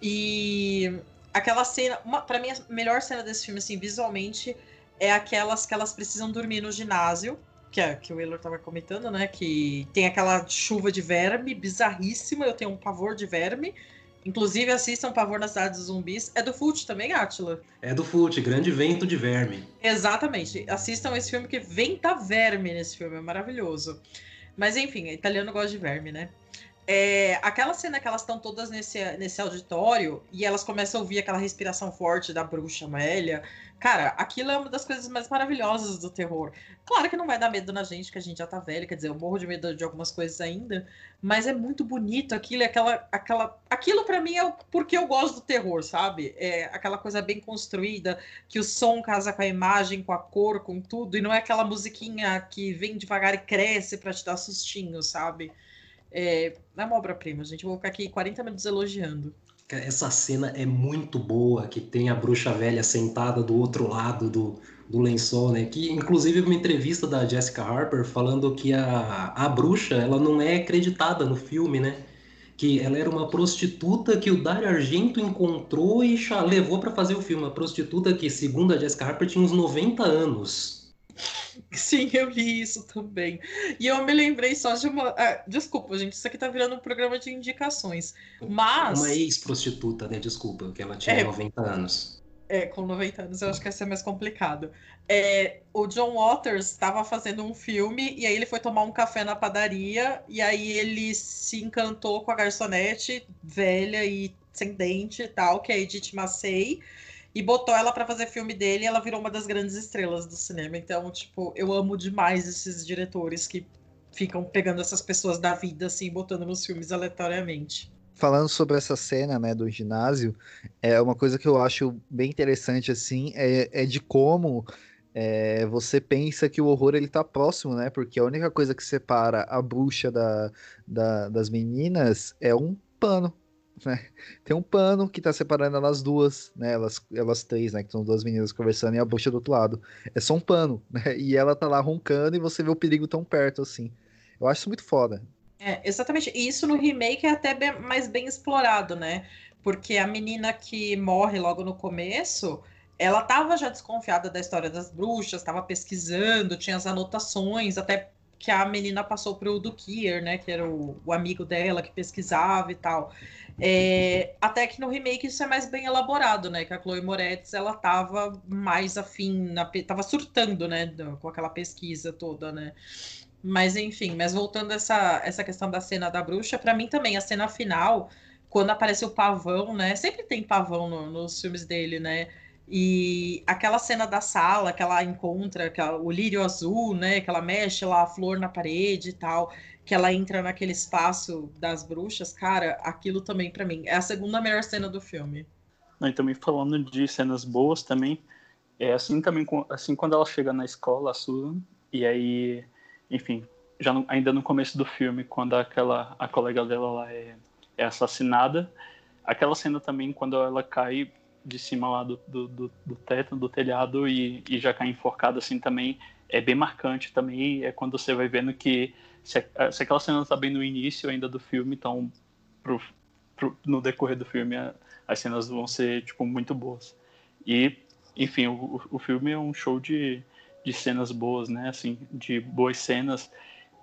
E aquela cena, para mim a melhor cena desse filme assim visualmente é aquelas que elas precisam dormir no ginásio, que é que o Wheeler tava comentando, né, que tem aquela chuva de verme bizarríssima, eu tenho um pavor de verme. Inclusive, assistam Pavor na Cidade dos Zumbis. É do Fult também, Átila? É do Fult, Grande Vento de Verme. Exatamente. Assistam esse filme que venta verme nesse filme, é maravilhoso. Mas enfim, italiano gosta de verme, né? É, aquela cena que elas estão todas nesse, nesse auditório e elas começam a ouvir aquela respiração forte da bruxa Amélia. Cara, aquilo é uma das coisas mais maravilhosas do terror. Claro que não vai dar medo na gente, que a gente já tá velha, quer dizer, eu morro de medo de algumas coisas ainda, mas é muito bonito aquilo, aquela, aquela, aquilo para mim é o porque eu gosto do terror, sabe? É aquela coisa bem construída, que o som casa com a imagem, com a cor, com tudo, e não é aquela musiquinha que vem devagar e cresce para te dar sustinho, sabe? É, é uma obra-prima, gente. Vou ficar aqui 40 minutos elogiando. Essa cena é muito boa, que tem a bruxa velha sentada do outro lado do, do lençol, né? Que inclusive uma entrevista da Jessica Harper falando que a, a bruxa ela não é acreditada no filme, né? Que ela era uma prostituta que o Dario Argento encontrou e levou para fazer o filme. Uma prostituta que, segundo a Jessica Harper, tinha uns 90 anos. Sim, eu li isso também. E eu me lembrei só de uma. Ah, desculpa, gente, isso aqui tá virando um programa de indicações. Mas. Uma ex-prostituta, né? Desculpa, que ela tinha é, 90 anos. É, com 90 anos eu acho que ia ser mais complicado. É, o John Waters estava fazendo um filme e aí ele foi tomar um café na padaria e aí ele se encantou com a garçonete velha e sem dente e tal, que é a Edith Massey e botou ela para fazer filme dele e ela virou uma das grandes estrelas do cinema. Então, tipo, eu amo demais esses diretores que ficam pegando essas pessoas da vida assim, botando nos filmes aleatoriamente. Falando sobre essa cena, né, do ginásio, é uma coisa que eu acho bem interessante assim, é, é de como é, você pensa que o horror ele tá próximo, né? Porque a única coisa que separa a bruxa da, da das meninas é um pano né? Tem um pano que tá separando elas duas, né? Elas, elas três, né? Que são duas meninas conversando e a bruxa do outro lado. É só um pano, né? E ela tá lá roncando e você vê o perigo tão perto assim. Eu acho isso muito foda. É, exatamente. E isso no remake é até bem, mais bem explorado, né? Porque a menina que morre logo no começo, ela tava já desconfiada da história das bruxas, tava pesquisando, tinha as anotações, até que a menina passou pro Dukier, né? Que era o, o amigo dela que pesquisava e tal. É, até que no remake isso é mais bem elaborado, né? Que a Chloe Moretz ela tava mais afim, na, tava surtando, né? Com aquela pesquisa toda, né? Mas enfim, mas voltando essa, essa questão da cena da bruxa, para mim também a cena final, quando aparece o pavão, né? Sempre tem pavão no, nos filmes dele, né? E aquela cena da sala que ela encontra que ela, o lírio azul, né? Que ela mexe lá a flor na parede e tal que ela entra naquele espaço das bruxas, cara, aquilo também para mim é a segunda melhor cena do filme. E também falando de cenas boas também, é assim também assim quando ela chega na escola, a Susan, e aí, enfim, já no, ainda no começo do filme, quando aquela a colega dela lá é, é assassinada, aquela cena também quando ela cai de cima lá do, do, do, do teto, do telhado e, e já cai enforcada assim também é bem marcante também. É quando você vai vendo que se, se aquela cena está bem no início ainda do filme, então pro, pro, no decorrer do filme a, as cenas vão ser tipo muito boas. E enfim, o, o filme é um show de, de cenas boas, né? Assim, de boas cenas.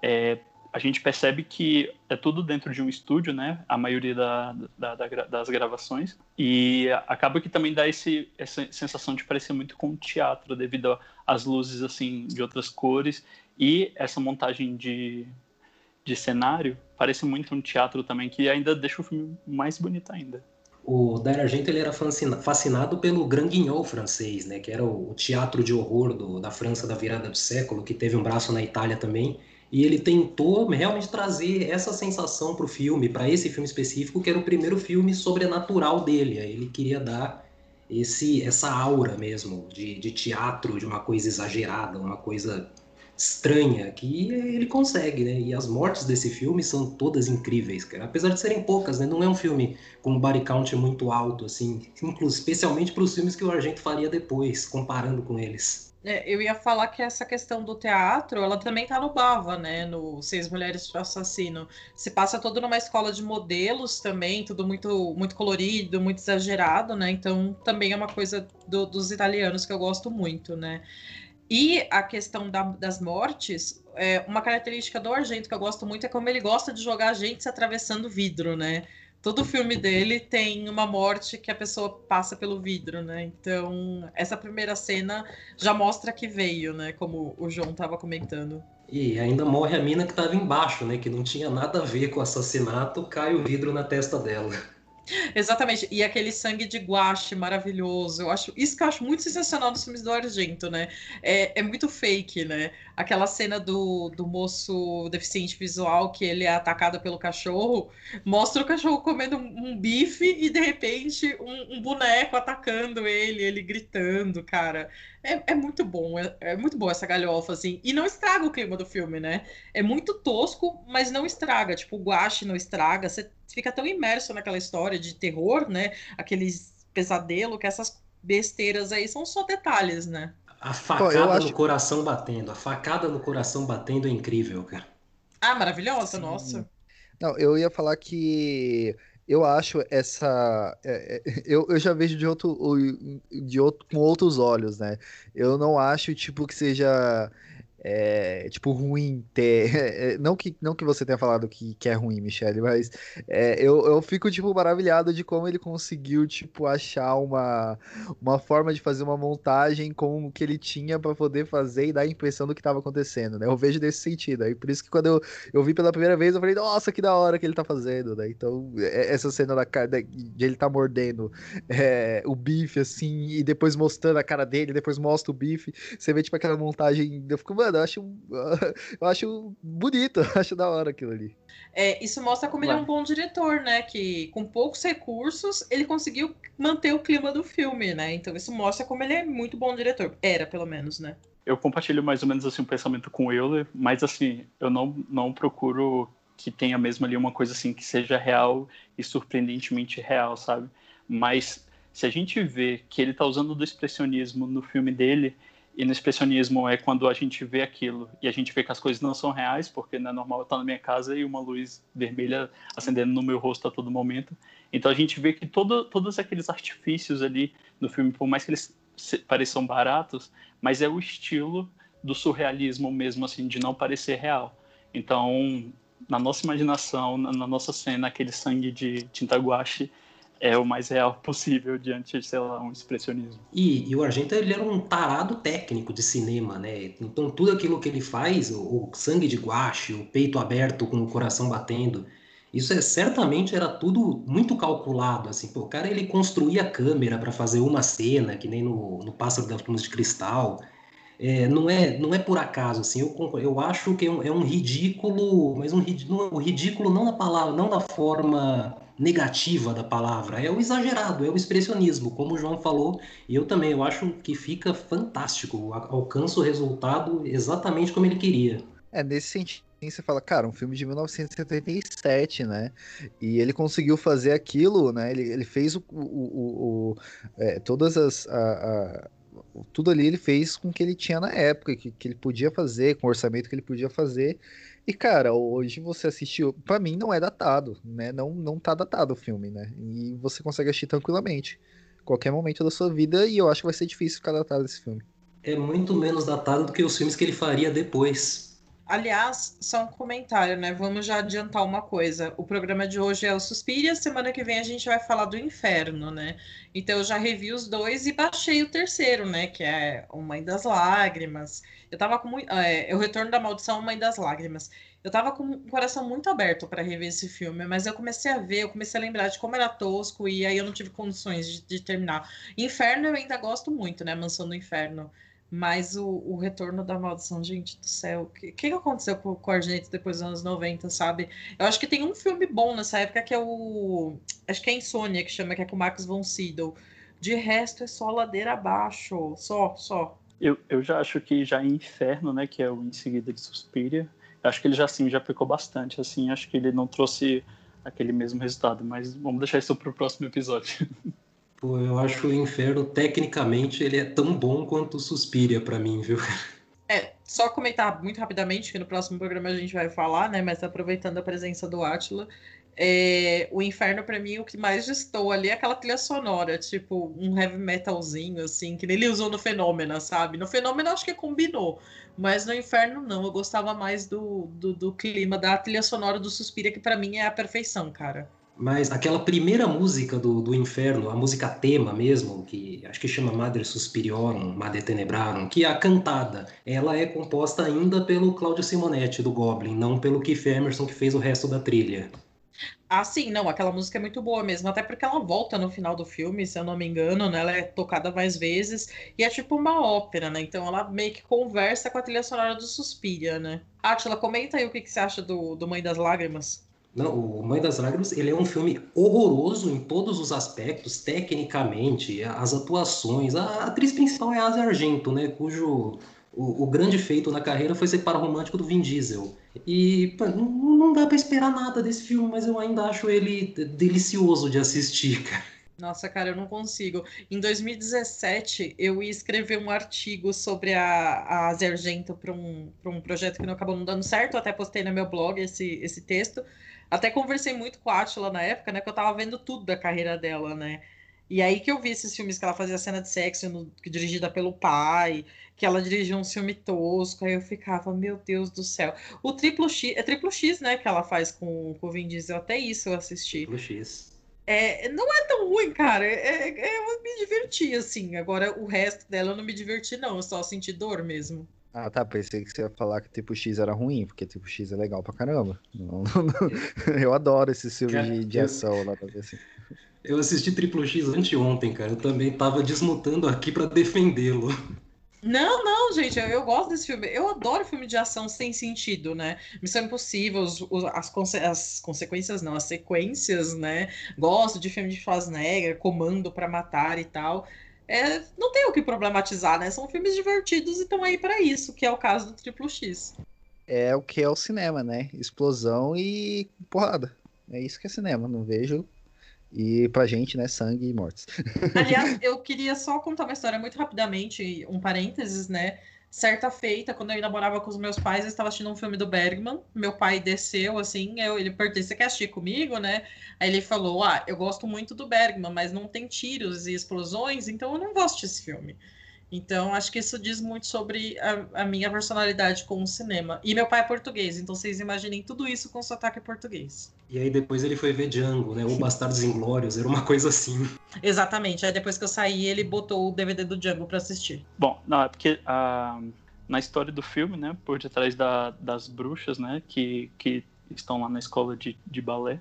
É, a gente percebe que é tudo dentro de um estúdio, né? A maioria da, da, da, das gravações. E acaba que também dá esse, essa sensação de parecer muito com teatro, devido às luzes, assim, de outras cores E essa montagem de, de cenário parece muito um teatro também, que ainda deixa o filme mais bonito ainda. O Dario Argento ele era fascinado pelo Grand Guignol francês, né, que era o teatro de horror do, da França da virada do século, que teve um braço na Itália também. E ele tentou realmente trazer essa sensação para o filme, para esse filme específico, que era o primeiro filme sobrenatural dele. Ele queria dar esse essa aura mesmo de, de teatro, de uma coisa exagerada, uma coisa estranha, que ele consegue, né? E as mortes desse filme são todas incríveis, cara. Apesar de serem poucas, né? Não é um filme com um body count muito alto, assim, especialmente para os filmes que o Argento faria depois, comparando com eles. É, eu ia falar que essa questão do teatro, ela também tá no Bava, né? No Seis Mulheres para o Assassino. Se passa todo numa escola de modelos também, tudo muito, muito colorido, muito exagerado, né? Então também é uma coisa do, dos italianos que eu gosto muito, né? E a questão da, das mortes, é, uma característica do Argento que eu gosto muito é como ele gosta de jogar a gente se atravessando vidro, né? Todo filme dele tem uma morte que a pessoa passa pelo vidro, né? Então, essa primeira cena já mostra que veio, né? Como o João estava comentando. E ainda morre a mina que estava embaixo, né? Que não tinha nada a ver com o assassinato, cai o vidro na testa dela. Exatamente. E aquele sangue de guache maravilhoso. Eu acho isso que eu acho muito sensacional nos filmes do Argento, né? É, é muito fake, né? Aquela cena do, do moço deficiente visual que ele é atacado pelo cachorro, mostra o cachorro comendo um, um bife e de repente um, um, boneco atacando ele, ele gritando, cara. É, é muito bom, é, é muito bom essa galhofa, assim. E não estraga o clima do filme, né? É muito tosco, mas não estraga. Tipo, o guache não estraga. Você fica tão imerso naquela história de terror, né? Aqueles pesadelo, que essas besteiras aí são só detalhes, né? A facada acho... no coração batendo. A facada no coração batendo é incrível, cara. Ah, maravilhosa, Sim. nossa. Não, eu ia falar que eu acho essa. É, é, eu, eu já vejo de outro, de outro, com outros olhos, né? Eu não acho, tipo, que seja é, tipo, ruim ter. É, não, que, não que você tenha falado que, que é ruim, Michele, mas é, eu, eu fico, tipo, maravilhado de como ele conseguiu, tipo, achar uma, uma forma de fazer uma montagem com o que ele tinha para poder fazer e dar a impressão do que estava acontecendo, né? Eu vejo desse sentido. Aí por isso que quando eu, eu vi pela primeira vez, eu falei, nossa, que da hora que ele tá fazendo, né? Então, é, essa cena da cara de ele tá mordendo é, o bife, assim, e depois mostrando a cara dele, depois mostra o bife, você vê, tipo, aquela montagem. Eu fico, mano, eu acho, eu acho bonito, eu acho da hora aquilo ali. É, isso mostra como ele é um bom diretor, né? Que com poucos recursos ele conseguiu manter o clima do filme, né? Então isso mostra como ele é muito bom diretor. Era, pelo menos, né? Eu compartilho mais ou menos assim um pensamento com o Euler, mas assim, eu não, não procuro que tenha mesmo ali uma coisa assim que seja real e surpreendentemente real, sabe? Mas se a gente vê que ele tá usando do expressionismo no filme dele, e no expressionismo é quando a gente vê aquilo e a gente vê que as coisas não são reais, porque não é normal eu estar na minha casa e uma luz vermelha acendendo no meu rosto a todo momento. Então a gente vê que todo, todos aqueles artifícios ali no filme, por mais que eles pareçam baratos, mas é o estilo do surrealismo mesmo, assim, de não parecer real. Então, na nossa imaginação, na nossa cena, aquele sangue de tinta guache é o mais real possível diante de, sei lá, um expressionismo. E, e, o Argento ele era um tarado técnico de cinema, né? Então tudo aquilo que ele faz, o, o, sangue de guache, o peito aberto com o coração batendo, isso é certamente era tudo muito calculado, assim. Pô, o cara ele construía a câmera para fazer uma cena, que nem no, no Pássaro das Plumas de Cristal. É, não é não é por acaso assim eu, eu acho que é um, é um ridículo mas um, um ridículo não na palavra não na forma negativa da palavra, é o exagerado, é o expressionismo, como o João falou, e eu também, eu acho que fica fantástico, alcança o resultado exatamente como ele queria. É, nesse sentido, você fala, cara, um filme de 1977, né? E ele conseguiu fazer aquilo, né? Ele, ele fez o, o, o, o é, todas as. A, a, tudo ali ele fez com o que ele tinha na época, que, que ele podia fazer, com o orçamento que ele podia fazer. E, cara, hoje você assistiu. para mim não é datado, né? Não, não tá datado o filme, né? E você consegue assistir tranquilamente. Qualquer momento da sua vida, e eu acho que vai ser difícil ficar datado esse filme. É muito menos datado do que os filmes que ele faria depois. Aliás, só um comentário, né? Vamos já adiantar uma coisa. O programa de hoje é o Suspiria, semana que vem a gente vai falar do Inferno, né? Então eu já revi os dois e baixei o terceiro, né? Que é O Mãe das Lágrimas. Eu tava com muito. É, o Retorno da Maldição, Mãe das Lágrimas. Eu tava com o coração muito aberto para rever esse filme, mas eu comecei a ver, eu comecei a lembrar de como era tosco e aí eu não tive condições de, de terminar. Inferno eu ainda gosto muito, né? Mansão do Inferno. Mas o, o retorno da maldição, gente do céu, o que, que aconteceu com, com a gente depois dos anos 90, sabe? Eu acho que tem um filme bom nessa época que é o. Acho que é Insônia, que chama, que é com o Max von Sydow. De resto é só ladeira abaixo. Só, só. Eu, eu já acho que já em Inferno, né? Que é o em seguida de Suspiria, acho que ele já assim já pecou bastante. Assim, acho que ele não trouxe aquele mesmo resultado, mas vamos deixar isso para o próximo episódio. Pô, eu acho o Inferno, tecnicamente, ele é tão bom quanto o Suspiria para mim, viu? É, só comentar muito rapidamente, que no próximo programa a gente vai falar, né? Mas aproveitando a presença do Átila, é, o Inferno, para mim, o que mais estou ali é aquela trilha sonora, tipo um heavy metalzinho, assim, que ele usou no Fenômeno, sabe? No Fenômeno acho que combinou, mas no Inferno não. Eu gostava mais do, do, do clima da trilha sonora do Suspiria, que para mim é a perfeição, cara. Mas aquela primeira música do, do Inferno, a música tema mesmo, que acho que chama Madre Suspiriorum, Madre Tenebrarum, que é a cantada, ela é composta ainda pelo Claudio Simonetti, do Goblin, não pelo Keith Emerson, que fez o resto da trilha. Ah, sim, não, aquela música é muito boa mesmo, até porque ela volta no final do filme, se eu não me engano, né? Ela é tocada mais vezes e é tipo uma ópera, né? Então ela meio que conversa com a trilha sonora do Suspiria, né? Atila, comenta aí o que, que você acha do, do Mãe das Lágrimas. Não, o Mãe das Lágrimas ele é um filme horroroso em todos os aspectos, tecnicamente, as atuações. A atriz principal é a Asia Argento, né, cujo o, o, grande feito na carreira foi ser par romântico do Vin Diesel. E pô, não, não dá para esperar nada desse filme, mas eu ainda acho ele delicioso de assistir, cara. Nossa, cara, eu não consigo. Em 2017, eu ia escrever um artigo sobre a, a Argento para um, um projeto que não acabou não dando certo. até postei no meu blog esse, esse texto. Até conversei muito com a Atila na época, né? Que eu tava vendo tudo da carreira dela, né? E aí que eu vi esses filmes que ela fazia cena de sexo no, dirigida pelo pai, que ela dirigia um filme tosco, aí eu ficava, meu Deus do céu. O Triplo X, é Triplo X, né, que ela faz com, com o Vin Diesel, até isso eu assisti. Triplo X. É, não é tão ruim, cara. É, é, eu me diverti, assim. Agora, o resto dela eu não me diverti, não. Eu só senti dor mesmo. Ah, tá. Pensei que você ia falar que tipo X era ruim, porque tipo X é legal pra caramba. Não, não, não. Eu adoro esses filmes de, de ação lá pra ver assim. Eu assisti Triplo X anteontem, cara. Eu também tava desmutando aqui para defendê-lo. Não, não, gente, eu, eu, gosto desse filme. Eu adoro filme de ação sem sentido, né? Missão Impossível, os, os, as, conse as, consequências não, as sequências, né? Gosto de filme de Schwarzenegger, Comando para Matar e tal é, não tem o que problematizar, né? São filmes divertidos e estão aí para isso, que é o caso do Triplo X. É o que é o cinema, né? Explosão e porrada. É isso que é cinema, não vejo. E pra gente, né, sangue e mortes. Aliás, eu queria só contar uma história muito rapidamente, um parênteses, né? Certa feita, quando eu ainda morava com os meus pais, eu estava assistindo um filme do Bergman. Meu pai desceu, assim, eu, ele perguntou, você quer assistir comigo, né? Aí ele falou, ah, eu gosto muito do Bergman, mas não tem tiros e explosões, então eu não vou assistir esse filme. Então, acho que isso diz muito sobre a, a, minha personalidade com o cinema. E meu pai é português, então vocês imaginem tudo isso com sotaque português. E aí depois ele foi ver Django, né? O Bastardos Inglórios, era uma coisa assim. Exatamente. Aí depois que eu saí, ele botou o DVD do Django para assistir. Bom, não, é porque uh, na história do filme, né, por detrás da, das bruxas, né, que, que estão lá na escola de, de balé,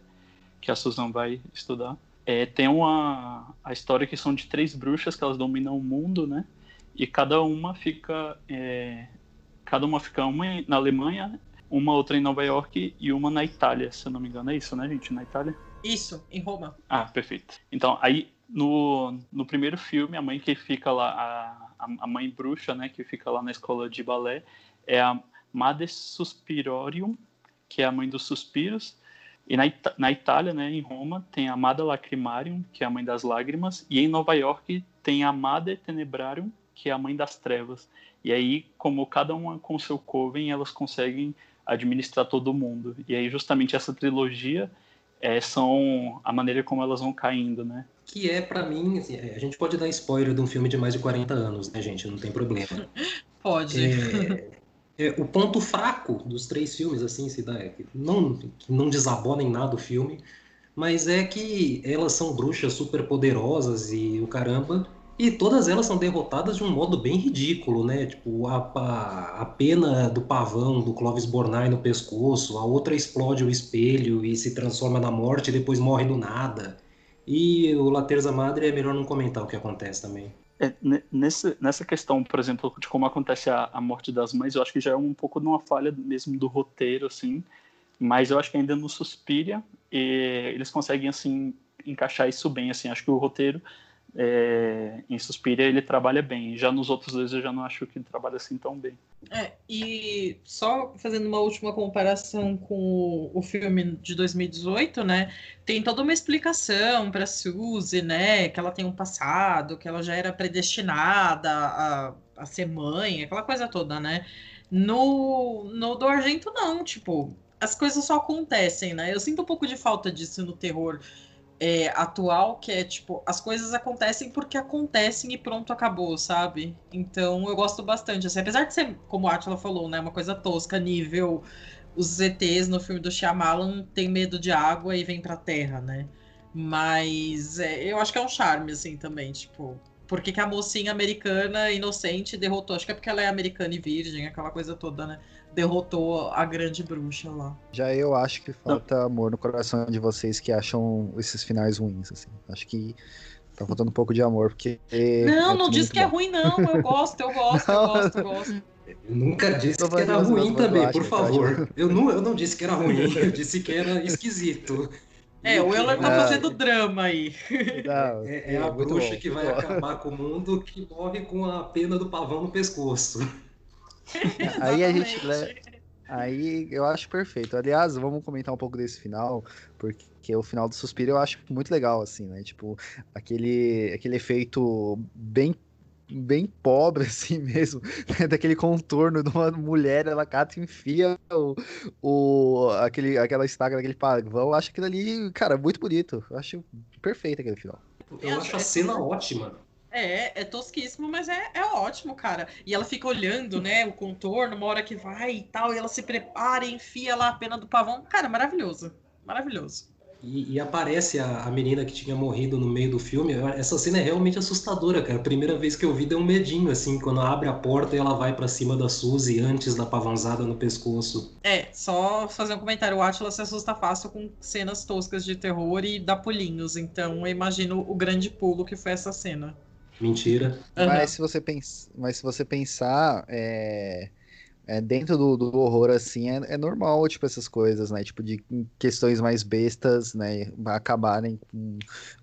que a Susan vai estudar, é, tem uma a história que são de três bruxas que elas dominam o mundo, né? E cada uma fica é, cada uma fica uma na Alemanha, uma outra em Nova York e uma na Itália, se eu não me engano, é isso, né, gente, na Itália? Isso, em Roma. Ah, perfeito. Então, aí no, no primeiro filme, a mãe que fica lá, a, a mãe bruxa, né, que fica lá na escola de balé, é a Madre Suspirorium, que é a mãe dos suspiros. E na, na Itália, né, em Roma, tem a Madre Lacrimarium, que é a mãe das lágrimas. E em Nova York tem a Madre Tenebrarium, que é a mãe das trevas. E aí, como cada uma com seu coven, elas conseguem administrar todo mundo. E aí, justamente essa trilogia é, são a maneira como elas vão caindo, né? Que é, para mim, assim, a gente pode dar spoiler de um filme de mais de 40 anos, né, gente? Não tem problema. pode. É, É, o ponto fraco dos três filmes, assim, se dá, é que não, não desabona em nada o filme, mas é que elas são bruxas super poderosas e o caramba, e todas elas são derrotadas de um modo bem ridículo, né? Tipo, a, a, a pena do pavão do Clovis Bornai no pescoço, a outra explode o espelho e se transforma na morte e depois morre do nada. E o Laterza Madre é melhor não comentar o que acontece também. É, nesse, nessa questão, por exemplo, de como acontece a, a, morte das mães, eu acho que já é um pouco de uma falha mesmo do roteiro, assim. Mas eu acho que ainda no Suspiria eles conseguem, assim, encaixar isso bem, assim. Acho que o roteiro é, em Suspiria ele trabalha bem. Já nos outros dois eu já não acho que ele trabalha assim tão bem. É, e só fazendo uma última comparação com o filme de 2018, né? Tem toda uma explicação para Suzy, né? Que ela tem um passado, que ela já era predestinada a, a ser mãe, aquela coisa toda, né? No, no do Argento, não, tipo, as coisas só acontecem, né? Eu sinto um pouco de falta disso no terror é, atual, que é tipo, as coisas acontecem porque acontecem e pronto, acabou, sabe? Então eu gosto bastante. Assim, apesar de ser, como a Atila falou, né, uma coisa tosca, nível os ETs no filme do Shyamalan tem medo de água e vem pra terra, né? Mas é, eu acho que é um charme, assim, também, tipo. Por que, que a mocinha americana inocente derrotou? Acho que é porque ela é americana e virgem, aquela coisa toda, né? Derrotou a grande bruxa lá. Já eu acho que falta não. amor no coração de vocês que acham esses finais ruins, assim. Acho que tá faltando um pouco de amor, porque. Não, é não diz que é bom. é ruim, não. Eu gosto, eu gosto, eu gosto, eu gosto. Eu nunca disse que era ruim também, por favor. Eu não, eu não disse que era ruim, eu disse que era esquisito. É, o Euler tá fazendo drama aí. Não, é, é, a bruxa bom, que vai bom. acabar com o mundo que morre com a pena do pavão no pescoço. Aí a gente. Aí eu acho perfeito. Aliás, vamos comentar um pouco desse final, porque o final do Suspiro eu acho muito legal, assim, né? Tipo, aquele, aquele efeito bem bem pobre assim mesmo, né? daquele contorno de uma mulher, ela cata e enfia o, o, aquele, aquela estaca daquele pavão, eu acho aquilo ali, cara, muito bonito, eu acho perfeito aquele final. Eu acho a cena ótima. É, é tosquíssimo, mas é, é ótimo, cara. E ela fica olhando, né, o contorno, uma hora que vai e tal, e ela se prepara e enfia lá a pena do pavão. Cara, maravilhoso. Maravilhoso. E, e, aparece a, a, menina que tinha morrido no meio do filme. Essa cena é realmente assustadora, cara. A primeira vez que eu vi deu um medinho, assim, quando abre a porta e ela vai para cima da Suzy antes da pavãozada no pescoço. É, só fazer um comentário. O Atlas se assusta fácil com cenas toscas de terror e dá pulinhos. Então eu imagino o grande pulo que foi essa cena. Mentira. Mas, se você pens... Mas se você pensar, é... É, dentro do, do, horror, assim, é, é, normal, tipo, essas coisas, né? Tipo, de questões mais bestas, né? Acabarem com,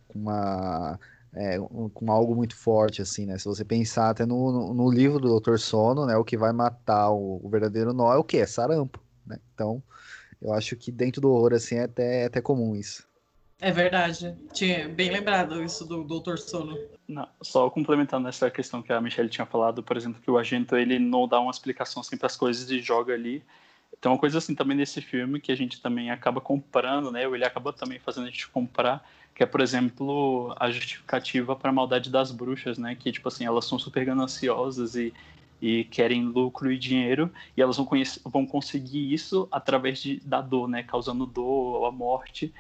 com uma... É, com algo muito forte, assim, né? Se você pensar até no, no, no livro do Dr. Sono, né? O que vai matar o, o, verdadeiro nó é o quê? É sarampo, né? Então, eu acho que dentro do horror, assim, é até, é até comum isso. É verdade. Tinha bem lembrado isso do Doutor Sono. Não, só complementando essa questão que a Michelle tinha falado, por exemplo, que o agente ele não dá uma explicação assim para as coisas e joga ali. Tem uma coisa assim também nesse filme que a gente também acaba comprando, né? Ou ele acaba também fazendo a gente comprar, que é, por exemplo, a justificativa para a maldade das bruxas, né? Que tipo assim, elas são super gananciosas e e querem lucro e dinheiro, e elas vão, vão conseguir isso através de, da dor, né? Causando dor ou a morte.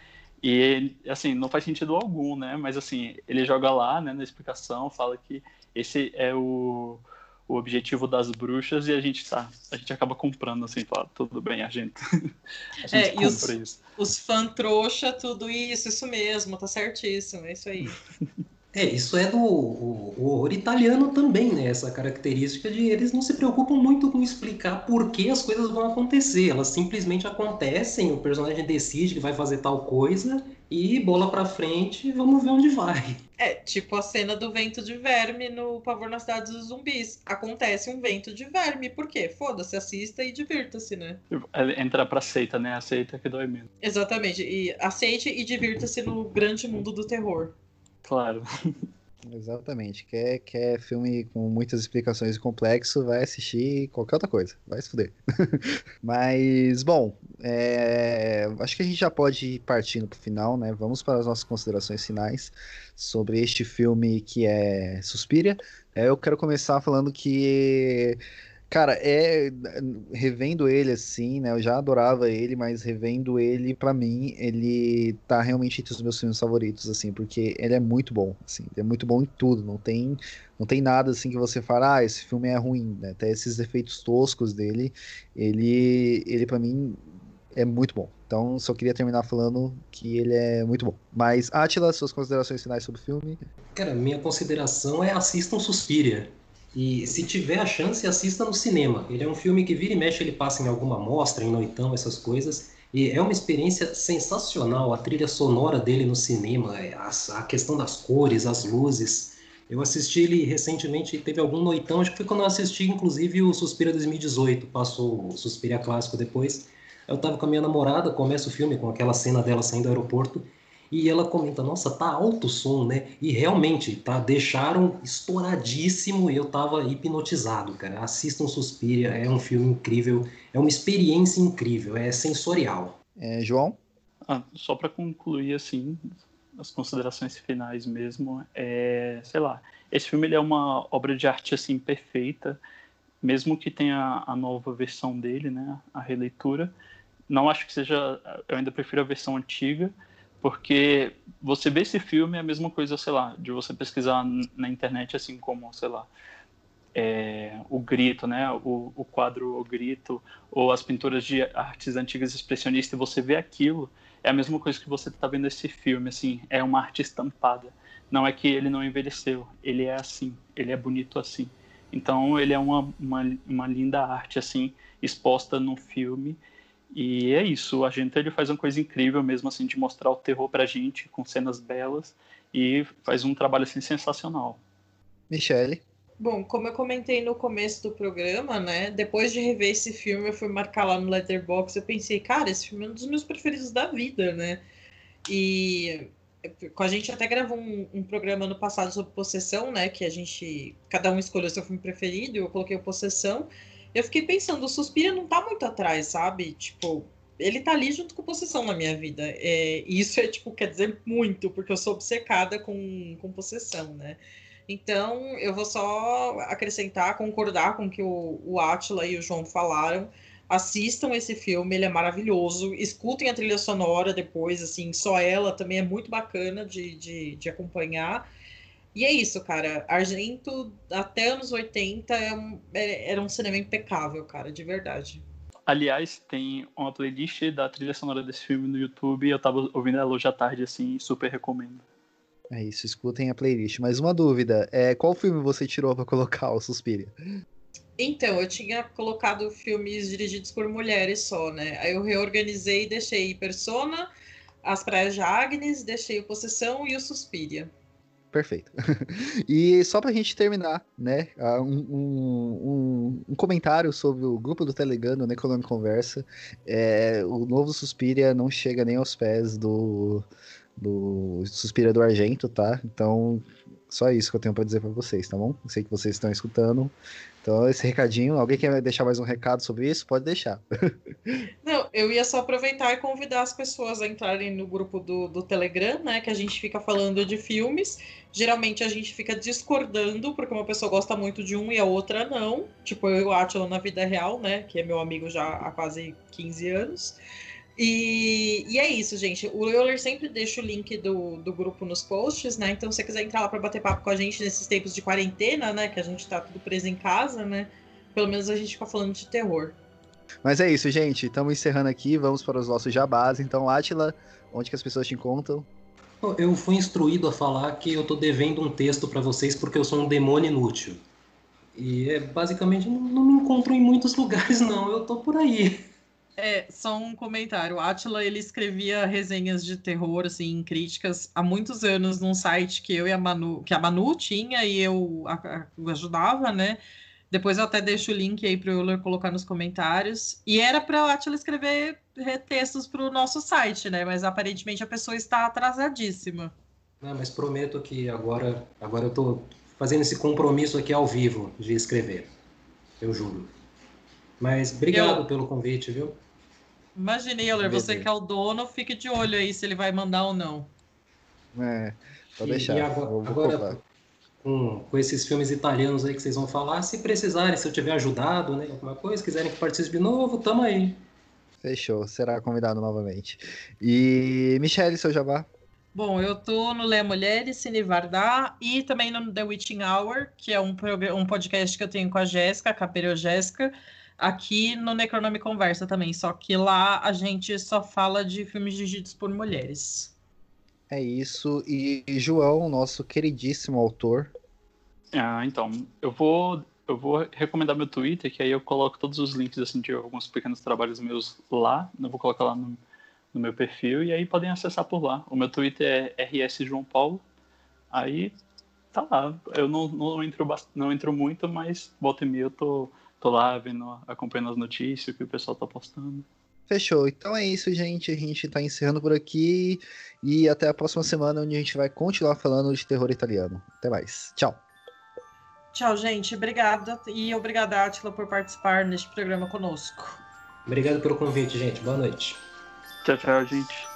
E, assim, não faz sentido algum, né? Mas, assim, ele joga lá, né, na explicação, fala que esse é o, o objetivo das bruxas e a gente tá, a gente acaba comprando, assim, fala, tudo bem, a gente, a gente é, compra os, isso. Os fã trouxa, tudo isso, isso mesmo, tá certíssimo, é isso aí. É, isso é do o, o horror italiano também, né? Essa característica de eles não se preocupam muito com explicar por que as coisas vão acontecer. Elas simplesmente acontecem, o personagem decide que vai fazer tal coisa e bola pra frente vamos ver onde vai. É, tipo a cena do vento de verme no Pavor na Cidade dos Zumbis. Acontece um vento de verme. Por quê? Foda-se, assista e divirta-se, né? Entra pra seita, né? Aceita que dói menos. Exatamente. E aceite e divirta-se no grande mundo do terror. Claro. Exatamente. Quer, quer filme com muitas explicações e complexo, vai assistir qualquer outra coisa. Vai se fuder. Mas, bom, é... acho que a gente já pode ir partindo pro final, né? Vamos para as nossas considerações finais sobre este filme que é Suspiria. É, eu quero começar falando que Cara, é revendo ele assim, né? Eu já adorava ele, mas revendo ele, para mim, ele tá realmente entre os meus filmes favoritos, assim, porque ele é muito bom, assim, ele é muito bom em tudo. Não tem, não tem nada assim que você fala, ah, esse filme é ruim, né? Até esses efeitos toscos dele, ele, ele para mim é muito bom. Então, só queria terminar falando que ele é muito bom. Mas, Atila, suas considerações finais sobre o filme? Cara, minha consideração é assistam Suspiria. E se tiver a chance, assista no cinema. Ele é um filme que vira e mexe, ele passa em alguma mostra, em noitão, essas coisas. E é uma experiência sensacional. A trilha sonora dele no cinema, é, a, a questão das cores, as luzes. Eu assisti ele recentemente, teve algum noitão, acho que foi quando eu assisti, inclusive, o Suspira 2018. Passou o Suspira clássico depois. Eu tava com a minha namorada, começa o filme com aquela cena dela saindo do aeroporto. E ela comenta, nossa, tá alto o som, né? E realmente, tá, deixaram estouradíssimo e eu tava hipnotizado, cara. Assistam Suspiria, é um filme incrível, é uma experiência incrível, é sensorial. É, João? Ah, só para concluir, assim, as considerações finais mesmo, é, sei lá, esse filme ele é uma obra de arte, assim, perfeita, mesmo que tenha a nova versão dele, né, a releitura, não acho que seja, eu ainda prefiro a versão antiga, porque você vê esse filme é a mesma coisa, sei lá, de você pesquisar na internet, assim como, sei lá, é, o grito, né, o, o, quadro O Grito, ou as pinturas de artes antigas expressionistas, e você vê aquilo, é a mesma coisa que você está vendo esse filme, assim, é uma arte estampada. Não é que ele não envelheceu, ele é assim, ele é bonito assim. Então ele é uma, uma, uma linda arte, assim, exposta no filme, e é isso, o Argento ele faz uma coisa incrível mesmo assim de mostrar o terror pra gente com cenas belas e faz um trabalho assim sensacional. Michele. Bom, como eu comentei no começo do programa, né? Depois de rever esse filme, eu fui marcar lá no Letterboxd, eu pensei, cara, esse filme é um dos meus preferidos da vida, né? E a gente até gravou um, um, programa no passado sobre possessão, né? Que a gente. Cada um escolheu seu filme preferido, eu coloquei o Possessão eu fiquei pensando, o Suspira não tá muito atrás, sabe? Tipo, ele tá ali junto com possessão na minha vida. É, isso é, tipo, quer dizer muito, porque eu sou obcecada com, com possessão, né? Então, eu vou só acrescentar, concordar com o que o, o Atila e o João falaram. Assistam esse filme, ele é maravilhoso. Escutem a trilha sonora depois, assim, só ela também é muito bacana de, de, de acompanhar. E é isso, cara. Argento, até anos 80, é um, é, era um cinema impecável, cara, de verdade. Aliás, tem uma playlist da trilha sonora desse filme no YouTube. Eu tava ouvindo ela hoje à tarde, assim, super recomendo. É isso, escutem a playlist. Mas uma dúvida, é, qual filme você tirou para colocar o Suspiria? Então, eu tinha colocado filmes dirigidos por mulheres só, né? Aí eu reorganizei e deixei Persona, As Praias de Agnes, deixei o Possessão e o Suspiria. Perfeito. e só pra gente terminar, né? Um, um, um, comentário sobre o grupo do Telegram, no Necronome Conversa. É, o novo Suspiria não chega nem aos pés do, do Suspiria do Argento, tá? Então, só isso que eu tenho para dizer para vocês, tá bom? Sei que vocês estão escutando. Então, esse recadinho, alguém quer deixar mais um recado sobre isso? Pode deixar. Não, eu ia só aproveitar e convidar as pessoas a entrarem no grupo do, do Telegram, né? Que a gente fica falando de filmes. Geralmente a gente fica discordando, porque uma pessoa gosta muito de um e a outra não. Tipo, eu e o Atila na vida real, né? Que é meu amigo já há quase 15 anos. E, e, é isso, gente. O Euler sempre deixa o link do, do grupo nos posts, né? Então, se você quiser entrar lá para bater papo com a gente nesses tempos de quarentena, né? Que a gente tá tudo preso em casa, né? Pelo menos a gente fica falando de terror. Mas é isso, gente. Estamos encerrando aqui. Vamos para os nossos jabás. Então, Atila, onde que as pessoas te encontram? Eu fui instruído a falar que eu tô devendo um texto para vocês porque eu sou um demônio inútil. E é basicamente não me encontro em muitos lugares, não. Eu tô por aí. É, só um comentário. O Atila, ele escrevia resenhas de terror, assim, críticas há muitos anos num site que eu e a Manu, que a Manu tinha e eu a, a, ajudava, né? Depois eu até deixo o link aí para o Euler colocar nos comentários. E era para o Atila escrever textos para o nosso site, né? Mas aparentemente a pessoa está atrasadíssima. Não, mas prometo que agora, agora eu estou fazendo esse compromisso aqui ao vivo de escrever. Eu juro. Mas obrigado eu... pelo convite, viu? Imagine, Euler, você que é o dono, fique de olho aí se ele vai mandar ou não. É, pode deixar. E agora, agora com, com esses filmes italianos aí que vocês vão falar. Se precisarem, se eu tiver ajudado, né? Alguma coisa, quiserem que participe de novo, tamo aí. Fechou, será convidado novamente. E Michele, seu jabá? Bom, eu tô no Lé Mulheres, Cine Vardar e também no The Witching Hour, que é um, um podcast que eu tenho com a Jéssica, a Capelho Jéssica, aqui no Necronome Conversa também, só que lá a gente só fala de filmes dirigidos por mulheres. É isso, e João, nosso queridíssimo autor. Ah, então, eu vou eu vou recomendar meu Twitter, que aí eu coloco todos os links assim, de alguns pequenos trabalhos meus lá. Eu vou colocar lá no, no meu perfil e aí podem acessar por lá. O meu Twitter é RS João Paulo. Aí tá lá. Eu não, não, entro, não entro muito, mas volta e meia eu tô, tô lá vendo, acompanhando as notícias, o que o pessoal tá postando. Fechou. Então é isso, gente. A gente tá encerrando por aqui. E até a próxima semana, onde a gente vai continuar falando de terror italiano. Até mais. Tchau. Tchau, gente. Obrigada. E obrigada, Atila, por participar neste programa conosco. Obrigado pelo convite, gente. Boa noite. Tchau, tchau, gente.